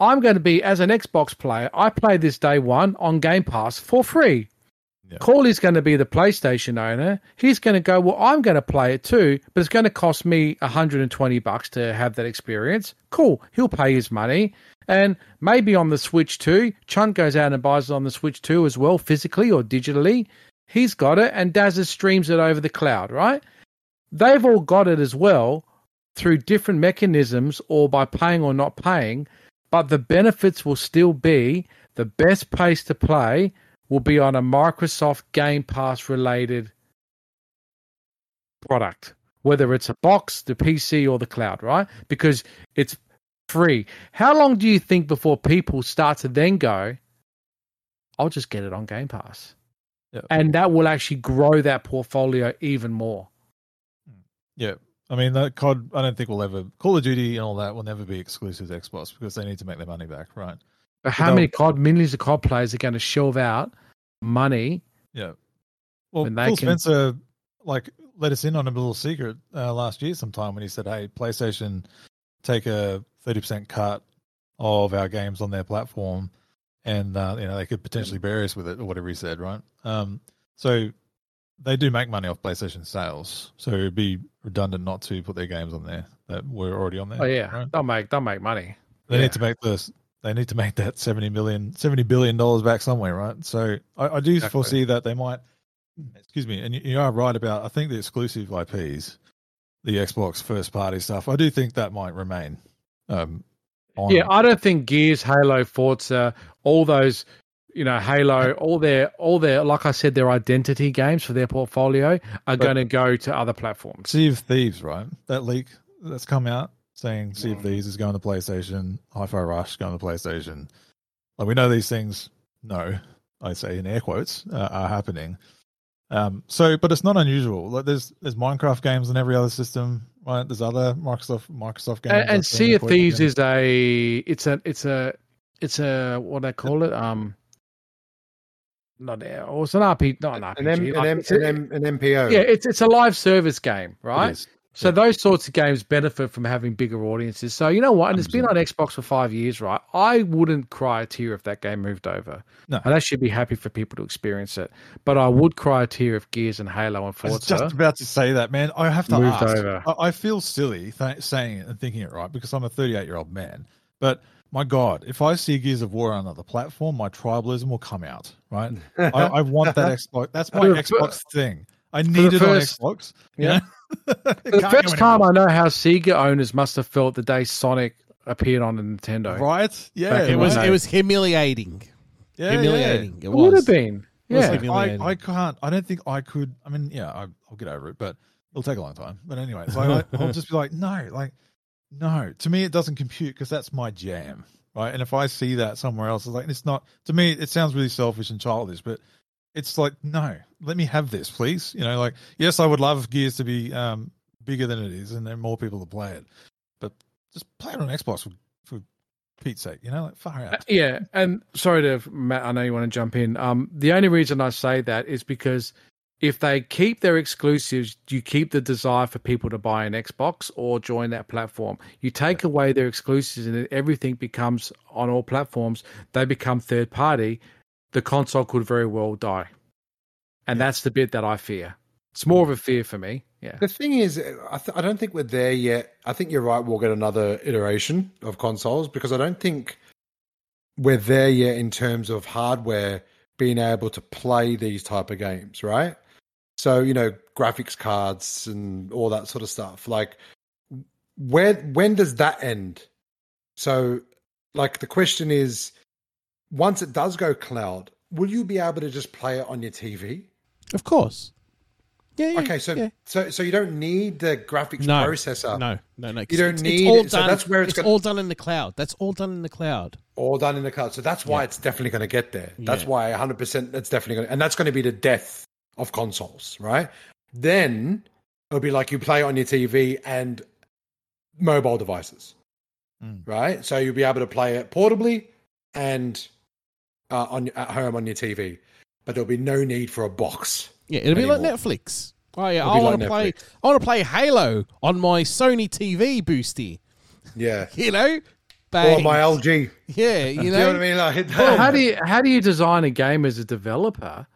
I'm going to be as an Xbox player. I play this day one on Game Pass for free. Yeah. Corley's going to be the PlayStation owner. He's going to go, well, I'm going to play it too, but it's going to cost me 120 bucks to have that experience. Cool. He'll pay his money. And maybe on the Switch too. Chunt goes out and buys it on the Switch too as well, physically or digitally. He's got it, and Dazza streams it over the cloud, right? They've all got it as well through different mechanisms or by paying or not paying, but the benefits will still be the best place to play will be on a Microsoft Game Pass related product, whether it's a box, the PC, or the cloud, right? Because it's free. How long do you think before people start to then go, I'll just get it on Game Pass? Yeah. And that will actually grow that portfolio even more. Yeah. I mean, that COD, I don't think we'll ever, Call of Duty and all that will never be exclusive to Xbox because they need to make their money back, right? But how they'll- many COD millions of COD players are going to shelve out money? Yeah. Well, Phil can- Spencer, like, let us in on a little secret uh, last year sometime when he said, hey, PlayStation take a 30% cut of our games on their platform and, uh, you know, they could potentially bury us with it or whatever he said, right? Um, so they do make money off PlayStation sales. So it'd be redundant not to put their games on there that were already on there. Oh yeah, right? they'll make they'll make money. They Yeah. need to make this. They need to make that seventy million, seventy billion dollars back somewhere, right? So I, I do Exactly. foresee that they might. Excuse me, and you, you are right about. I think the exclusive IPs, the Xbox first party stuff. I do think that might remain. Um, on Yeah, I don't think Gears, Halo, Forza, all those, you know, Halo, all their, all their, like I said, their identity games for their portfolio are going to go to other platforms. Sea of Thieves, right? That leak that's come out saying Sea of Mm. Thieves is going to PlayStation, Hi-Fi Rush going to PlayStation. Like we know these things. No, I say in air quotes, uh, are happening. Um, so, but it's not unusual. Like there's there's Minecraft games on every other system, right? There's other Microsoft Microsoft games. And, and that are Sea of Thieves is a, it's a, it's a, it's a, what do they call it? Um, not, oh, it's an RP, not an RPG. An, M, like, an, M, an, M, an MPO. yeah, it's it's a live service game, It right? So Yeah. those sorts of games benefit from having bigger audiences. So you know what? And it's been on Xbox for five years, right? I wouldn't cry a tear if that game moved over. No. I'd actually be happy for people to experience it. But I would cry a tear if Gears and Halo and I was Forza. just about to say that, man. I have to Moved ask. over. I, I feel silly th- saying it and thinking it right because I'm a 38 year old man. But my God, if I see Gears of War on another platform, my tribalism will come out. Right? I, I want that Xbox. That's my For the fir- Xbox thing. I need it first- on Xbox. Yeah. Yeah. For the first time, I know how Sega owners must have felt the day Sonic appeared on a Nintendo. right? Yeah. It was the it was humiliating. yeah, humiliating. It It would have been. Yeah. like- I, I can't. I don't think I could. I mean, yeah, I, I'll get over it, but it'll take a long time. But anyway, so I, I'll just be like, no, like, no. To me, it doesn't compute because that's my jam, right? And if I see that somewhere else, it's like it's not. To me, it sounds really selfish and childish, but it's like, no, let me have this, please. You know, like, yes, I would love Gears to be um, bigger than it is, and there are more people to play it, but just play it on Xbox for, for Pete's sake. You know, like far out. Yeah, and sorry to Matt. I know you want to jump in. Um, the only reason I say that is because if they keep their exclusives, you keep the desire for people to buy an Xbox or join that platform. You take away their exclusives, and then everything becomes on all platforms. They become third party. The console could very well die, and that's the bit that I fear. It's more of a fear for me. Yeah. The thing is, I, th- I don't think we're there yet. I think you're right. We'll get another iteration of consoles because I don't think we're there yet in terms of hardware being able to play these type of games, right? So you know, graphics cards and all that sort of stuff. Like, where when does that end? So, like, the question is, once it does go cloud, will you be able to just play it on your TV? Of course. Yeah. yeah Okay, so yeah. so so you don't need the graphics no processor. No, no, no. You don't it's, need It's all it, so that's where it's all done in the cloud. That's all done in the cloud. all done in the cloud. So that's why it's definitely going to get there. That's Yeah. why 100% that's definitely going to, and that's going to be the death of consoles, right? Then it'll be like you play on your TV and mobile devices, Mm. right? So you'll be able to play it portably and uh, on at home on your TV, but there'll be no need for a box. Yeah, it'll be like. Netflix. Oh yeah, It'll I be want like to play. I want to play Halo on my Sony TV boosty. Yeah, You know, or my LG. yeah, you You know. know what I mean? Like, Well, how do you how do you design a game as a developer?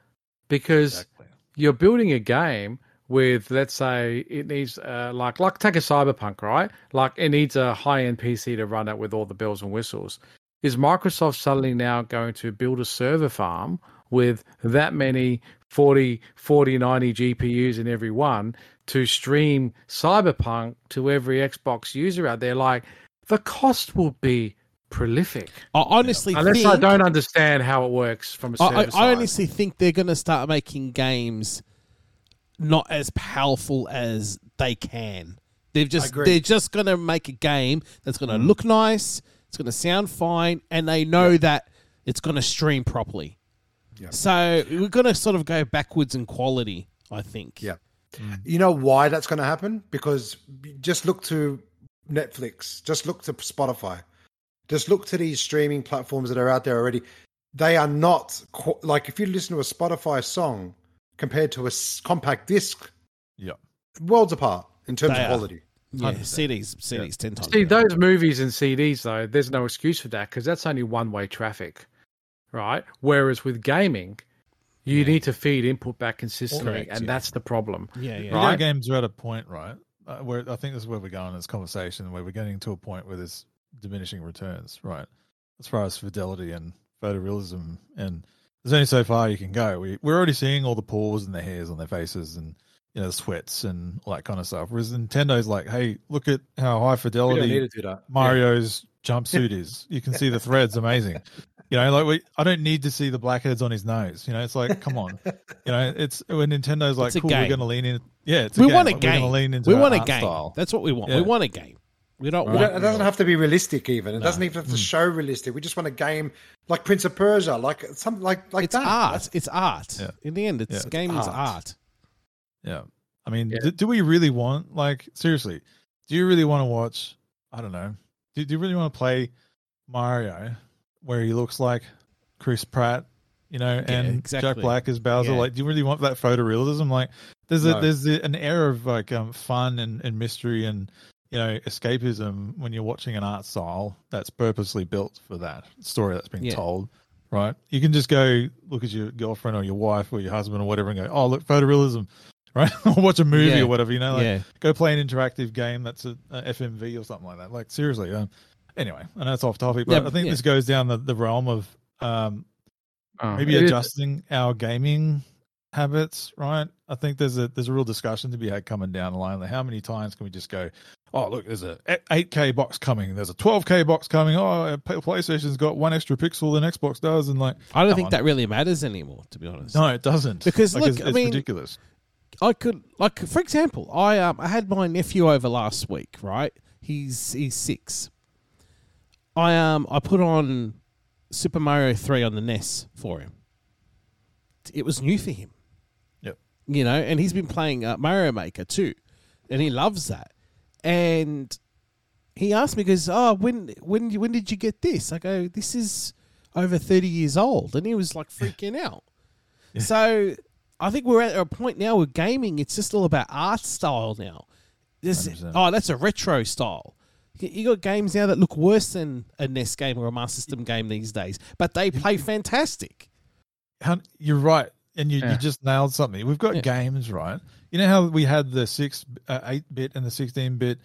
Because Exactly. you're building a game with let's say it needs uh, like like take a cyberpunk right like it needs a high end pc to run it with all the bells and whistles is microsoft suddenly now going to build a server farm with that many 40 40 90 gpus in every one to stream cyberpunk to every xbox user out there like the cost will be prolific I honestly unless think i don't understand how it works from a I, I, I honestly think they're going to start making games not as powerful as they can. They've just they're just going to make a game that's going to Mm. look nice, it's going to sound fine, and they know that it's going to stream properly. Yeah. So we're going to sort of go backwards in quality. I think. Yeah. Mm. You know why that's going to happen? Because just look to Netflix, just look to Spotify, just look to these streaming platforms that are out there already. They are not qu- like if you listen to a Spotify song compared to a s- compact disc, Yeah. worlds apart in terms They of are. Quality. Yeah, 100%. CDs, CDs, ten times. See, better. those movies and CDs, though, there's no excuse for that because that's only one way traffic, right? Whereas with gaming, you need to feed input back consistently, Correct, and yeah. that's the problem. yeah, yeah. Video games are at a point, right? Uh, where I think this is where we're going in this conversation, where we're getting to a point where there's diminishing returns, right? As far as fidelity and photorealism, and there's only so far you can go. We we're already seeing all the pores and the hairs on their faces, and you know, the sweats and all that kind of stuff. Whereas Nintendo's like, hey, look at how high We don't need fidelity to do that. Mario's jumpsuit is. You can see the threads, amazing. You know, like we, I don't need to see the blackheads on his nose. You know, it's like, come on. You know, it's when Nintendo's like, It's a cool, game. we're going to lean in. Yeah, it's a we game. want a Like, We're game. lean into we want a game. style. That's what we want. Yeah. We want a game. We don't We want. don't- it doesn't have to be realistic, even. It doesn't even have to Mm. show realistic. We just want a game like Prince of Persia, like something like like it's that. art. That's- It's art. Yeah. In the end, it's Yeah, it's game is art. art. Yeah. I mean, Yeah. do, do we really want, like, seriously, do you really want to watch, I don't know, do, do you really want to play Mario where he looks like Chris Pratt, you know, and exactly. Jack Black as Bowser? Yeah. Like, do you really want that photorealism? Like, there's a, No. there's a, an air of like um, fun and, and mystery and, you know, escapism when you're watching an art style that's purposely built for that story that's being Yeah. told. Right, you can just go look at your girlfriend or your wife or your husband or whatever, and go, "Oh, look, photorealism." Right? or watch a movie Yeah. or whatever, you know, like yeah. go play an interactive game that's a, a FMV or something like that. Like seriously, um, anyway, I know it's off topic, but Yeah, I think yeah. this goes down the, the realm of um, Oh, maybe it is- adjusting our gaming habits, right? I think there's a there's a real discussion to be had coming down the line. Like how many times can we just go, oh look, there's a 8K box coming, there's a 12K box coming. Oh, PlayStation's got one extra pixel than Xbox does, and like I don't think on. that really matters anymore, to be honest. no, it doesn't Because, like, look, it's, I it's mean- ridiculous. I could like for example, I um I had my nephew over last week, right? He's he's six. I um I put on Super Mario three on the NES for him. It was new for him. Yep. You know, and he's been playing uh, Mario Maker too, and he loves that. And he asked me, "Goes, oh, when when when did you get this?" I go, "This is over thirty years old," and he was like freaking out. So I think we're at a point now with gaming. It's just all about art style now. This, 100%. oh, that's a retro style. You- You got games now that look worse than a NES game or a Master System game these days, but they play fantastic. You're right, and you, Yeah. you just nailed something. We've got Yeah. games, right? You know how we had the six, uh, eight bit, and the sixteen bit,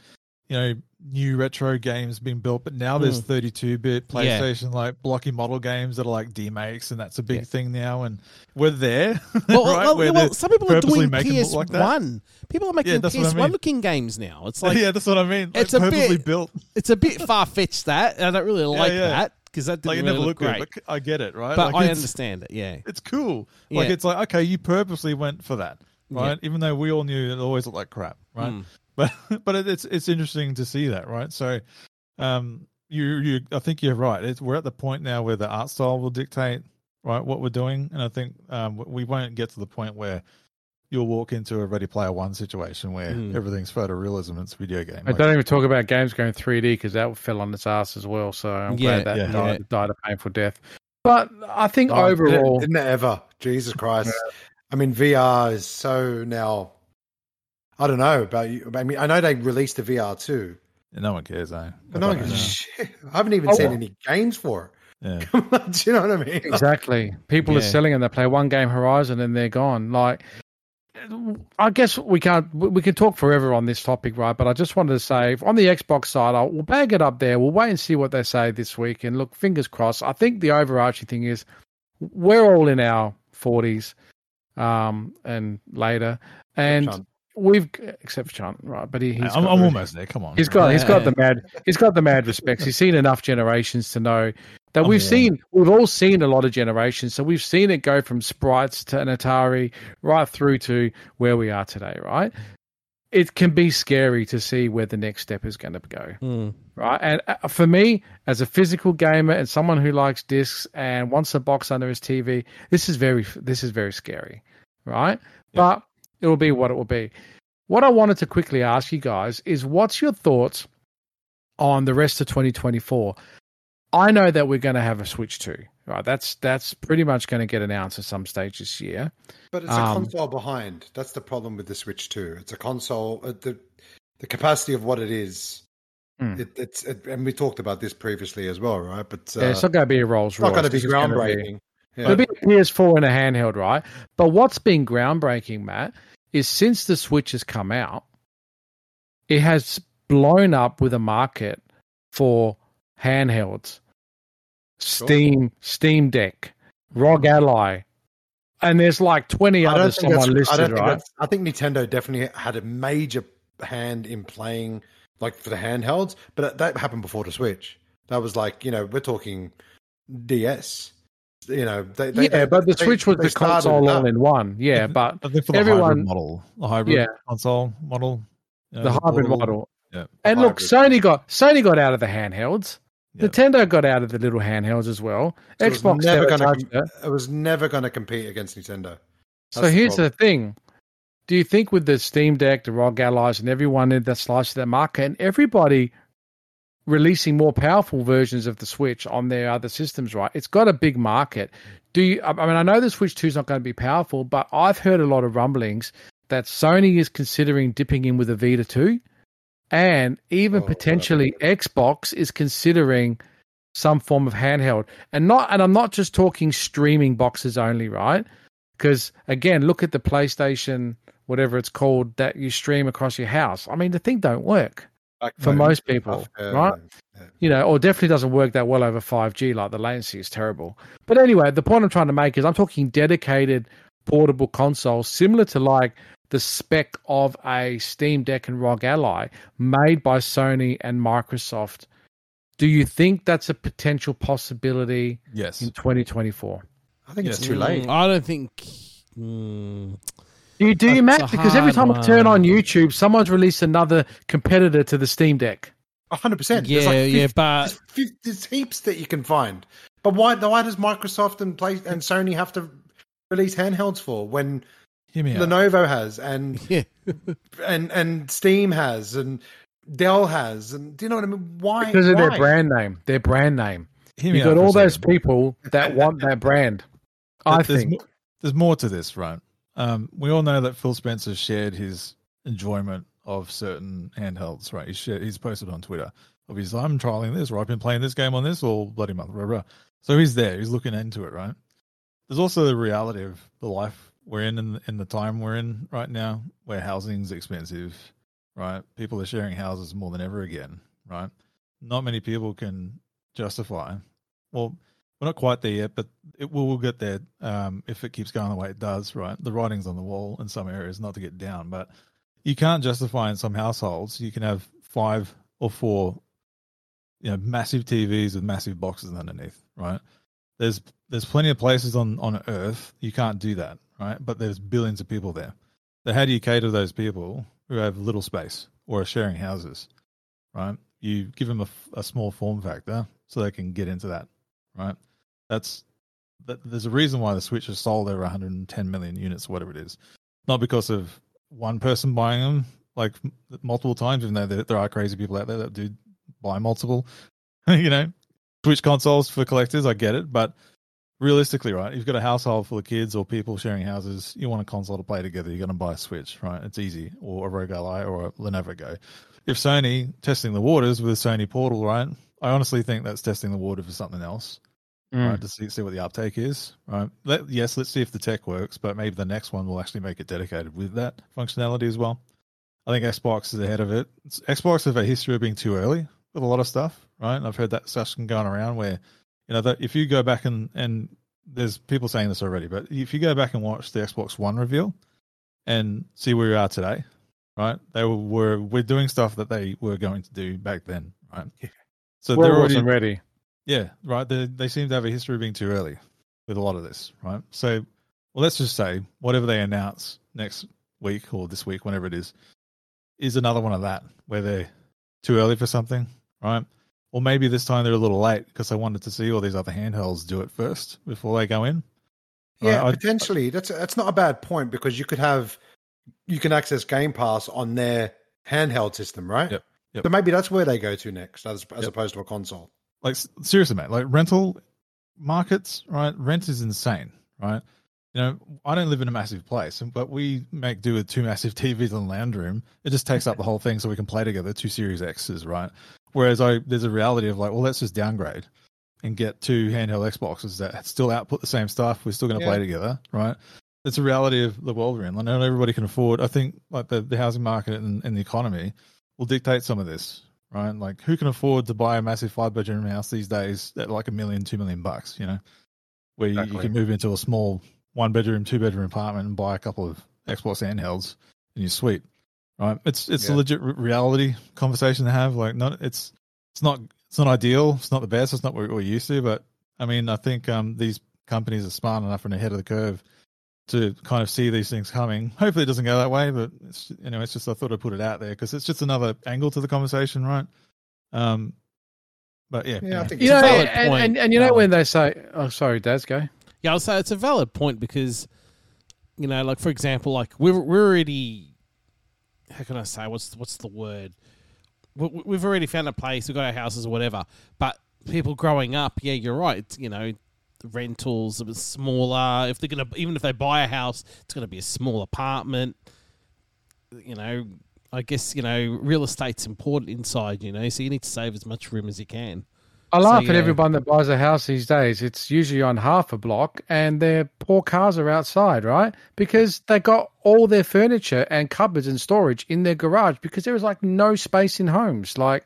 you know, new retro games being built, but now there's Mm. thirty two bit Yeah. PlayStation like blocky model games that are like demakes, and that's a big Yeah. thing now. And we're there, Well, right? well, well, some people are doing PS like. One. People are making that's what I PS mean. One looking games now. It's like yeah, that's what I mean. Like, It's a purposely bit- built. it's a bit far fetched. That I don't really like yeah. that because that didn't Like it really never look great. good, but I get it, right? but Like, I understand it. Yeah, it's cool. Like Yeah. it's like okay, you purposely went for that, right? Even though we all knew it always looked like crap, right? Mm. But but it's it's interesting to see that, right? So, um, you you I think you're right. It's, we're at the point now where the art style will dictate right what we're doing, and I think um we won't get to the point where you'll walk into a Ready Player One situation where Mm. everything's photorealism. It's a video game. I Like, don't even talk about games going 3D because that fell on its ass as well. So I'm Yeah, glad that yeah. died, died a painful death. But I think Oh, didn't overall, didn't it ever? Jesus Christ! I mean, VR is so now. I don't know about you. I mean, I know they released the VR too, no one cares, eh? but no one gives a shit. I haven't even Oh, seen well. any games for it. Yeah. Do you know what I mean? exactly, people are selling and they play one game Horizon and they're gone. Like, I guess we can't we we can talk forever on this topic, right? But I just wanted to say on the Xbox side, I'll, we'll bag it up there. We'll wait and see what they say this week. And look, fingers crossed. I think the overarching thing is we're all in our forties, um, and later, and Sean. We've except for Chunt, right? But he, he's I'm, got I'm the- almost there. Come on. He's got he's got the mad he's got the mad respects. He's seen enough generations to know that I'm we've warm. seen we've all seen a lot of generations. So we've seen it go from sprites to an Atari right through to where we are today, right? It can be scary to see where the next step is going to go, Mm. right? And uh, for me, as a physical gamer and someone who likes discs and wants a box under his TV, this is very this is very scary, right? But it will be what it will be. What I wanted to quickly ask you guys is what's your thoughts on the rest of 2024? I know that we're going to have a Switch 2, right? That's that's pretty much going to get announced at some stage this year. But it's a Um, console behind. That's the problem with the Switch too. It's a console. Uh, the the capacity of what it is. Hmm. It, it's it, and we talked about this previously as well, right? But uh, yeah, it's not going to be a Rolls it's not going to be This is gonna groundbreaking. Yeah. It'll be a PS4 and a handheld, right? But what's been groundbreaking, Matt, is since the Switch has come out, it has blown up with a market for handhelds. Steam, Steam Deck, ROG Ally, and there's like 20 I don't others think that's. someone I right? I think Nintendo definitely had a major hand in playing like for the handhelds, but that happened before the Switch. That was like you know we're talking DS. You know, they, they, yeah, they- but the Switch was the console all in one. Yeah, but I think for the everyone- hybrid model, the hybrid Yeah. console model, you know, the hybrid portable- model. Yeah. And look. Sony got Sony got out of the handhelds. Yeah. Nintendo got out of the little handhelds as well. So Xbox never never gonna it. It was never going to compete against Nintendo. So That's the here's the, problem. thing: Do you think with the Steam Deck, the ROG Allies, and everyone in that slice of that market, and everybody releasing more powerful versions of the Switch on their other systems, right? It's got a big market. Do you? I mean, I know the Switch Two is not going to be powerful, but I've heard a lot of rumblings that Sony is considering dipping in with a Vita Two, and even Oh, potentially Xbox is considering some form of handheld, and not. And I'm not just talking streaming boxes only, right? Because again, look at the PlayStation, whatever it's called, that you stream across your house. I mean, the thing don't work for most people, yeah, right? yeah. You know, or definitely doesn't work that well over 5G. Like the latency is terrible. But anyway, the point I'm trying to make is I'm talking dedicated portable consoles, similar to like the spec of a Steam Deck and ROG Ally, made by Sony and Microsoft. Do you think that's a potential possibility Yes. in 2024? I think it's too late. I don't think. Mm, Do you do you, That's Matt? Because every hard time I turn on YouTube, someone's released another competitor to the Steam Deck. hundred percent. yeah, yeah, but there's, fif- there's heaps that you can find. But why? Why does Microsoft and Play and Sony have to release handhelds for when Hear me out. Lenovo has and yeah, and and Steam has and Dell has and do you know what I mean? Why? Because of their brand name. Their brand name. Hear You out got all those people that want that brand. I There's think. mo- there's more to this, right? Um, we all know that Phil Spencer shared his enjoyment of certain handhelds, right? He shared, he's posted on Twitter. Obviously, I'm trialing this, or I've been playing this game on this, or bloody mother, blah, blah. So he's there. He's looking into it, right? There's also the reality of the life we're in and in the time we're in right now, where housing's expensive, right? People are sharing houses more than ever again, right? Not many people can justify. Well, we're not quite there yet, but it will we'll get there um, if it keeps going the way it does. Right, the writing's on the wall in some areas, not to get down, but you can't justify in some households. You can have five or four, you know, massive TVs with massive boxes underneath. Right, there's there's plenty of places on on Earth you can't do that. Right, but there's billions of people there. So how do you cater to those people who have little space or are sharing houses? Right, you give them a, a small form factor so they can get into that. Right that's that there's a reason why the Switch has sold over 110 million units, whatever it is. not because of one person buying them like multiple times, even though there, there are crazy people out there that do buy multiple, you know, Switch consoles for collectors. I get it, but realistically, right, you've got a household full of kids or people sharing houses. You want a console to play together. You're going to buy a Switch, right? It's easy, or a ROG Ally or a Lenovo Go. If Sony testing the waters with a Sony Portal, right? I honestly think that's testing the water for something else Mm. right? To see, see what the uptake is, right? Let, yes, let's see if the tech works, but maybe the next one will actually make it dedicated with that functionality as well. I think Xbox is ahead of it. It's, Xbox have a history of being too early with a lot of stuff, right? And I've heard that discussion going around where, you know, that if you go back and and there's people saying this already, but if you go back and watch the Xbox One reveal and see where we are today, right? They were, were we're doing stuff that they were going to do back then, right? So World they're already wasn't ready. Yeah, right. They they seem to have a history of being too early with a lot of this, right? So, well, let's just say whatever they announce next week or this week, whenever it is, is another one of that where they're too early for something, right? Or maybe this time they're a little late because they wanted to see all these other handhelds do it first before they go in. Yeah, Right, I- potentially. That's that's not a bad point because you could have you can access Game Pass on their handheld system, right? Yep, yep. So maybe that's where they go to next, as as Yep. opposed to a console. Like seriously, mate, like rental markets, right? Rent is insane, right? You know, I don't live in a massive place, but we make do with two massive TVs and the lounge room. It just takes up the whole thing so we can play together, two Series X's, right? Whereas I there's a reality of like, well, let's just downgrade and get two handheld Xboxes that still output the same stuff. We're still going to Yeah. play together, right? It's a reality of the world we're in. Like, not everybody can afford. I think like the, the housing market and, and the economy will dictate some of this, right? Like, who can afford to buy a massive five bedroom house these days at like a million, two million bucks? You know, where you, you can move into a small one bedroom, two bedroom apartment and buy a couple of Xbox handhelds and you're sweet, right? It's it's a legit re- reality conversation to have. Like, not it's it's not it's not ideal. It's not the best. It's not what we're used to. But I mean, I think um, these companies are smart enough and ahead of the curve to kind of see these things coming. Hopefully, it doesn't go that way. But it's you know, it's just I thought I'd put it out there because it's just another angle to the conversation, right? Um, but yeah, Yeah, I anyway. think You it's know, valid and, point, and, and you know Alan. when they say, "Oh, sorry, Daz, go." Yeah, I'll say it's a valid point because, you know, like for example, like we're we're already, how can I say what's what's the word? We- we- We've already found a place. We've got our houses or whatever. But people growing up, yeah, you're right. It's, you know, the rentals a bit smaller. If they're gonna, even if they buy a house, it's gonna be a small apartment. You know, I guess you know real estate's important inside. You know, so you need to save as much room as you can. I laugh at yeah. everyone that buys a house these days. It's usually on half a block, and their poor cars are outside, right? Because they got all their furniture and cupboards and storage in their garage because there is like no space in homes. Like,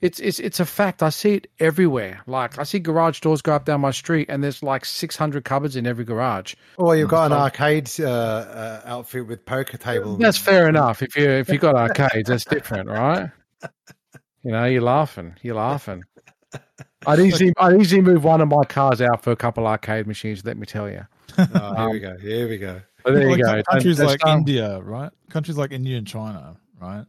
it's it's it's a fact. I see it everywhere. Like, I see garage doors go up down my street, and there's like 600 cupboards in every garage. Or you've got an arcade uh, uh, outfit with poker table. That's fair enough. If you if you got arcades, that's different, right? You know, you're laughing. You're laughing. I'd easily I'd easily move one of my cars out for a couple arcade machines. Let me tell you. Oh, here we go. Here we go. But there Like you go. Countries That's- like um, India, right? Countries like India and China, right?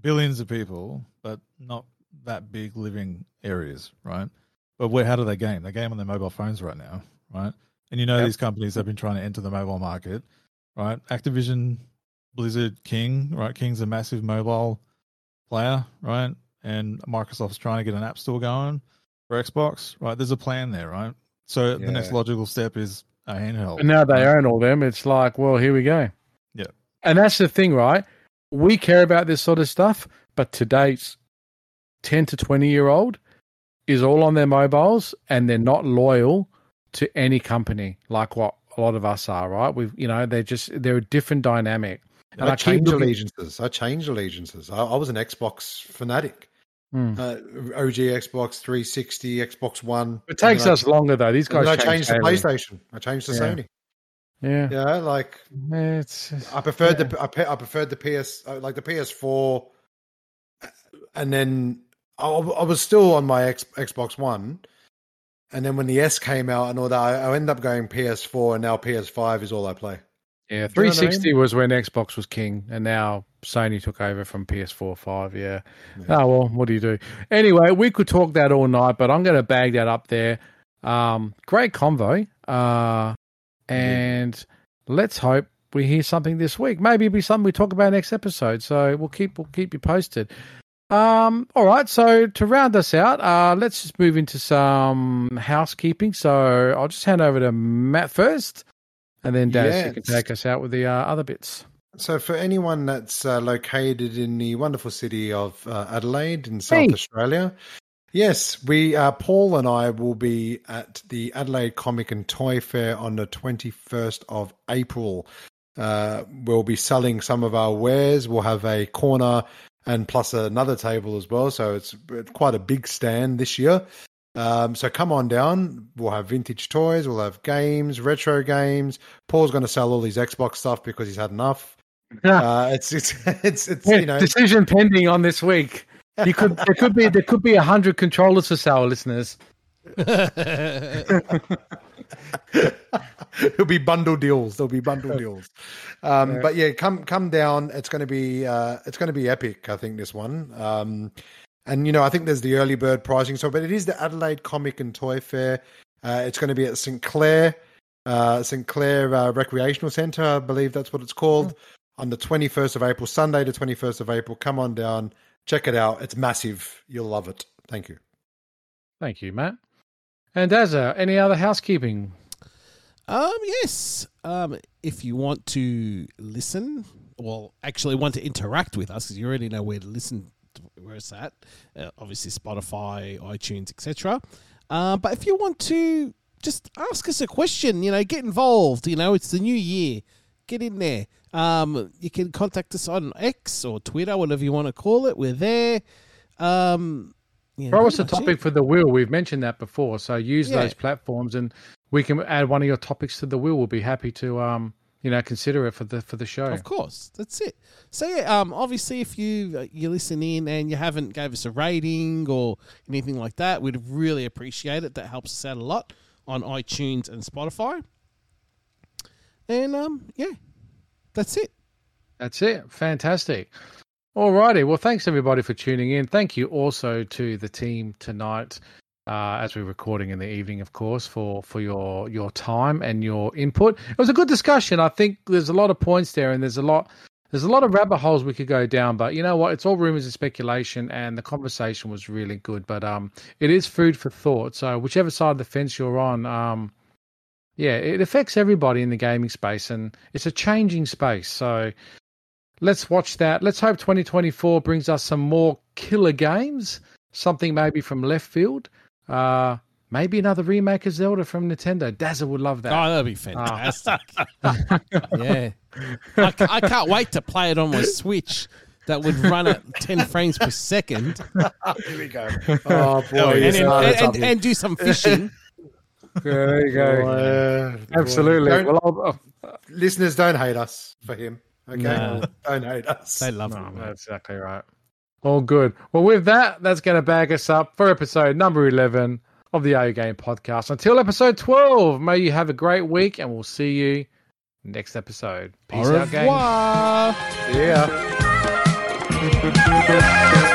Billions of people, but not that big living areas, right? But where? How do they game? They game on their mobile phones right now, right? And you know Yep. these companies have been trying to enter the mobile market, right? Activision, Blizzard, King, right? King's a massive mobile player, right? And Microsoft's trying to get an app store going for Xbox, right? There's a plan there, right? So the next logical step is a handheld. And now they right? own all them. It's like, well, here we go. Yeah. And that's the thing, right? We care about this sort of stuff, but today's 10 to 20 year old is all on their mobiles and they're not loyal to any company like what a lot of us are, right? We've, you know, they're just, they're a different dynamic. And I, I changed looking- allegiances. I changed allegiances. I, I was an Xbox fanatic. Hmm. Uh, OG Xbox 360, Xbox One. It takes us longer though. These guys I changed daily. PlayStation. I changed to Yeah. Sony. Yeah. Yeah, like It's, I preferred the I, I preferred the PS uh, like the PS4, and then I, I was still on my X, Xbox One, and then when the S came out and all that, I, I ended up going PS4, and now PS5 is all I play. Yeah, Do you know I 360 was when Xbox was king, and now Sony took over from PS4 5. Yeah. Yeah. Oh, well, what do you do? Anyway, we could talk that all night, but I'm going to bag that up there. Um, great convo. Uh, and let's hope we hear something this week. Maybe it'll be something we talk about next episode. So we'll keep we'll keep you posted. Um, all right. So to round us out, uh, let's just move into some housekeeping. So I'll just hand over to Matt first, and then Daz, you can take us out with the uh, other bits. So, for anyone that's uh, located in the wonderful city of uh, Adelaide in South Hey. Australia, yes, we uh, Paul and I will be at the Adelaide Comic and Toy Fair on the twenty first of April. Uh, we'll be selling some of our wares. We'll have a corner and plus another table as well. So it's quite a big stand this year. Um, so come on down. We'll have vintage toys. We'll have games, retro games. Paul's going to sell all his Xbox stuff because he's had enough. Uh, it's it's it's it's you know Decision pending on this week. You could there could be there could be a hundred controllers for sale, listeners. It'll be bundle deals. There'll be bundle deals. Um, Yeah. But yeah, come come down. It's going to be uh, it's going to be epic. I think this one. Um, and you know, I think there's the early bird pricing. So, but it is the Adelaide Comic and Toy Fair. Uh, it's going to be at St Clair, uh, St Clair uh, Recreational Centre. I believe that's what it's called. On the 21st of April, Sunday, the 21st of April. Come on down, check it out. It's massive. You'll love it. Thank you. Thank you, Matt. And Dazza, any other housekeeping? Um, yes. Um, if you want to listen, well, actually want to interact with us, because you already know where to listen, to where it's at. Uh, obviously, Spotify, iTunes, etc. Uh, but if you want to just ask us a question, you know, get involved. You know, it's the new year. Get in there. Um, you can contact us on X or Twitter, whatever you want to call it. We're there. Um, yeah, Throw us a much it. topic for the wheel. We've mentioned that before. So use Yeah. those platforms and we can add one of your topics to the wheel. We'll be happy to um, you know, consider it for the for the show. Of course, that's it. So yeah, um, obviously, if you uh, you listen in and you haven't gave us a rating or anything like that, we'd really appreciate it. That helps us out a lot on iTunes and Spotify. And um, yeah, that's it. That's it. Fantastic. Alrighty. Well, thanks everybody for tuning in. Thank you also to the team tonight, uh, as we're recording in the evening, of course, for for your your time and your input. It was a good discussion. I think there's a lot of points there, and there's a lot there's a lot of rabbit holes we could go down. But you know what? It's all rumors and speculation, and the conversation was really good. But um, it is food for thought. So whichever side of the fence you're on, um, yeah, it affects everybody in the gaming space, and it's a changing space. So let's watch that. Let's hope 2024 brings us some more killer games. Something maybe from left field. Uh, maybe another remake of Zelda from Nintendo. Dazzle would love that. Oh, that. that'd be fantastic. yeah, I, I can't wait to play it on my Switch. That would run at ten frames per second, Here we go. Oh boy, and, you and, and, and do some fishing. there you go. Boy. Absolutely. Don't- Well, I'll, uh, listeners, don't hate us for him. Okay, No. don't hate us. They love no, it. man. that's exactly right. All good. Well, with that, that's going to bag us up for episode number 11 of the A Game podcast. Until episode 12, may you have a great week, and we'll see you next episode. Peace Au out, gang. revoir. See ya.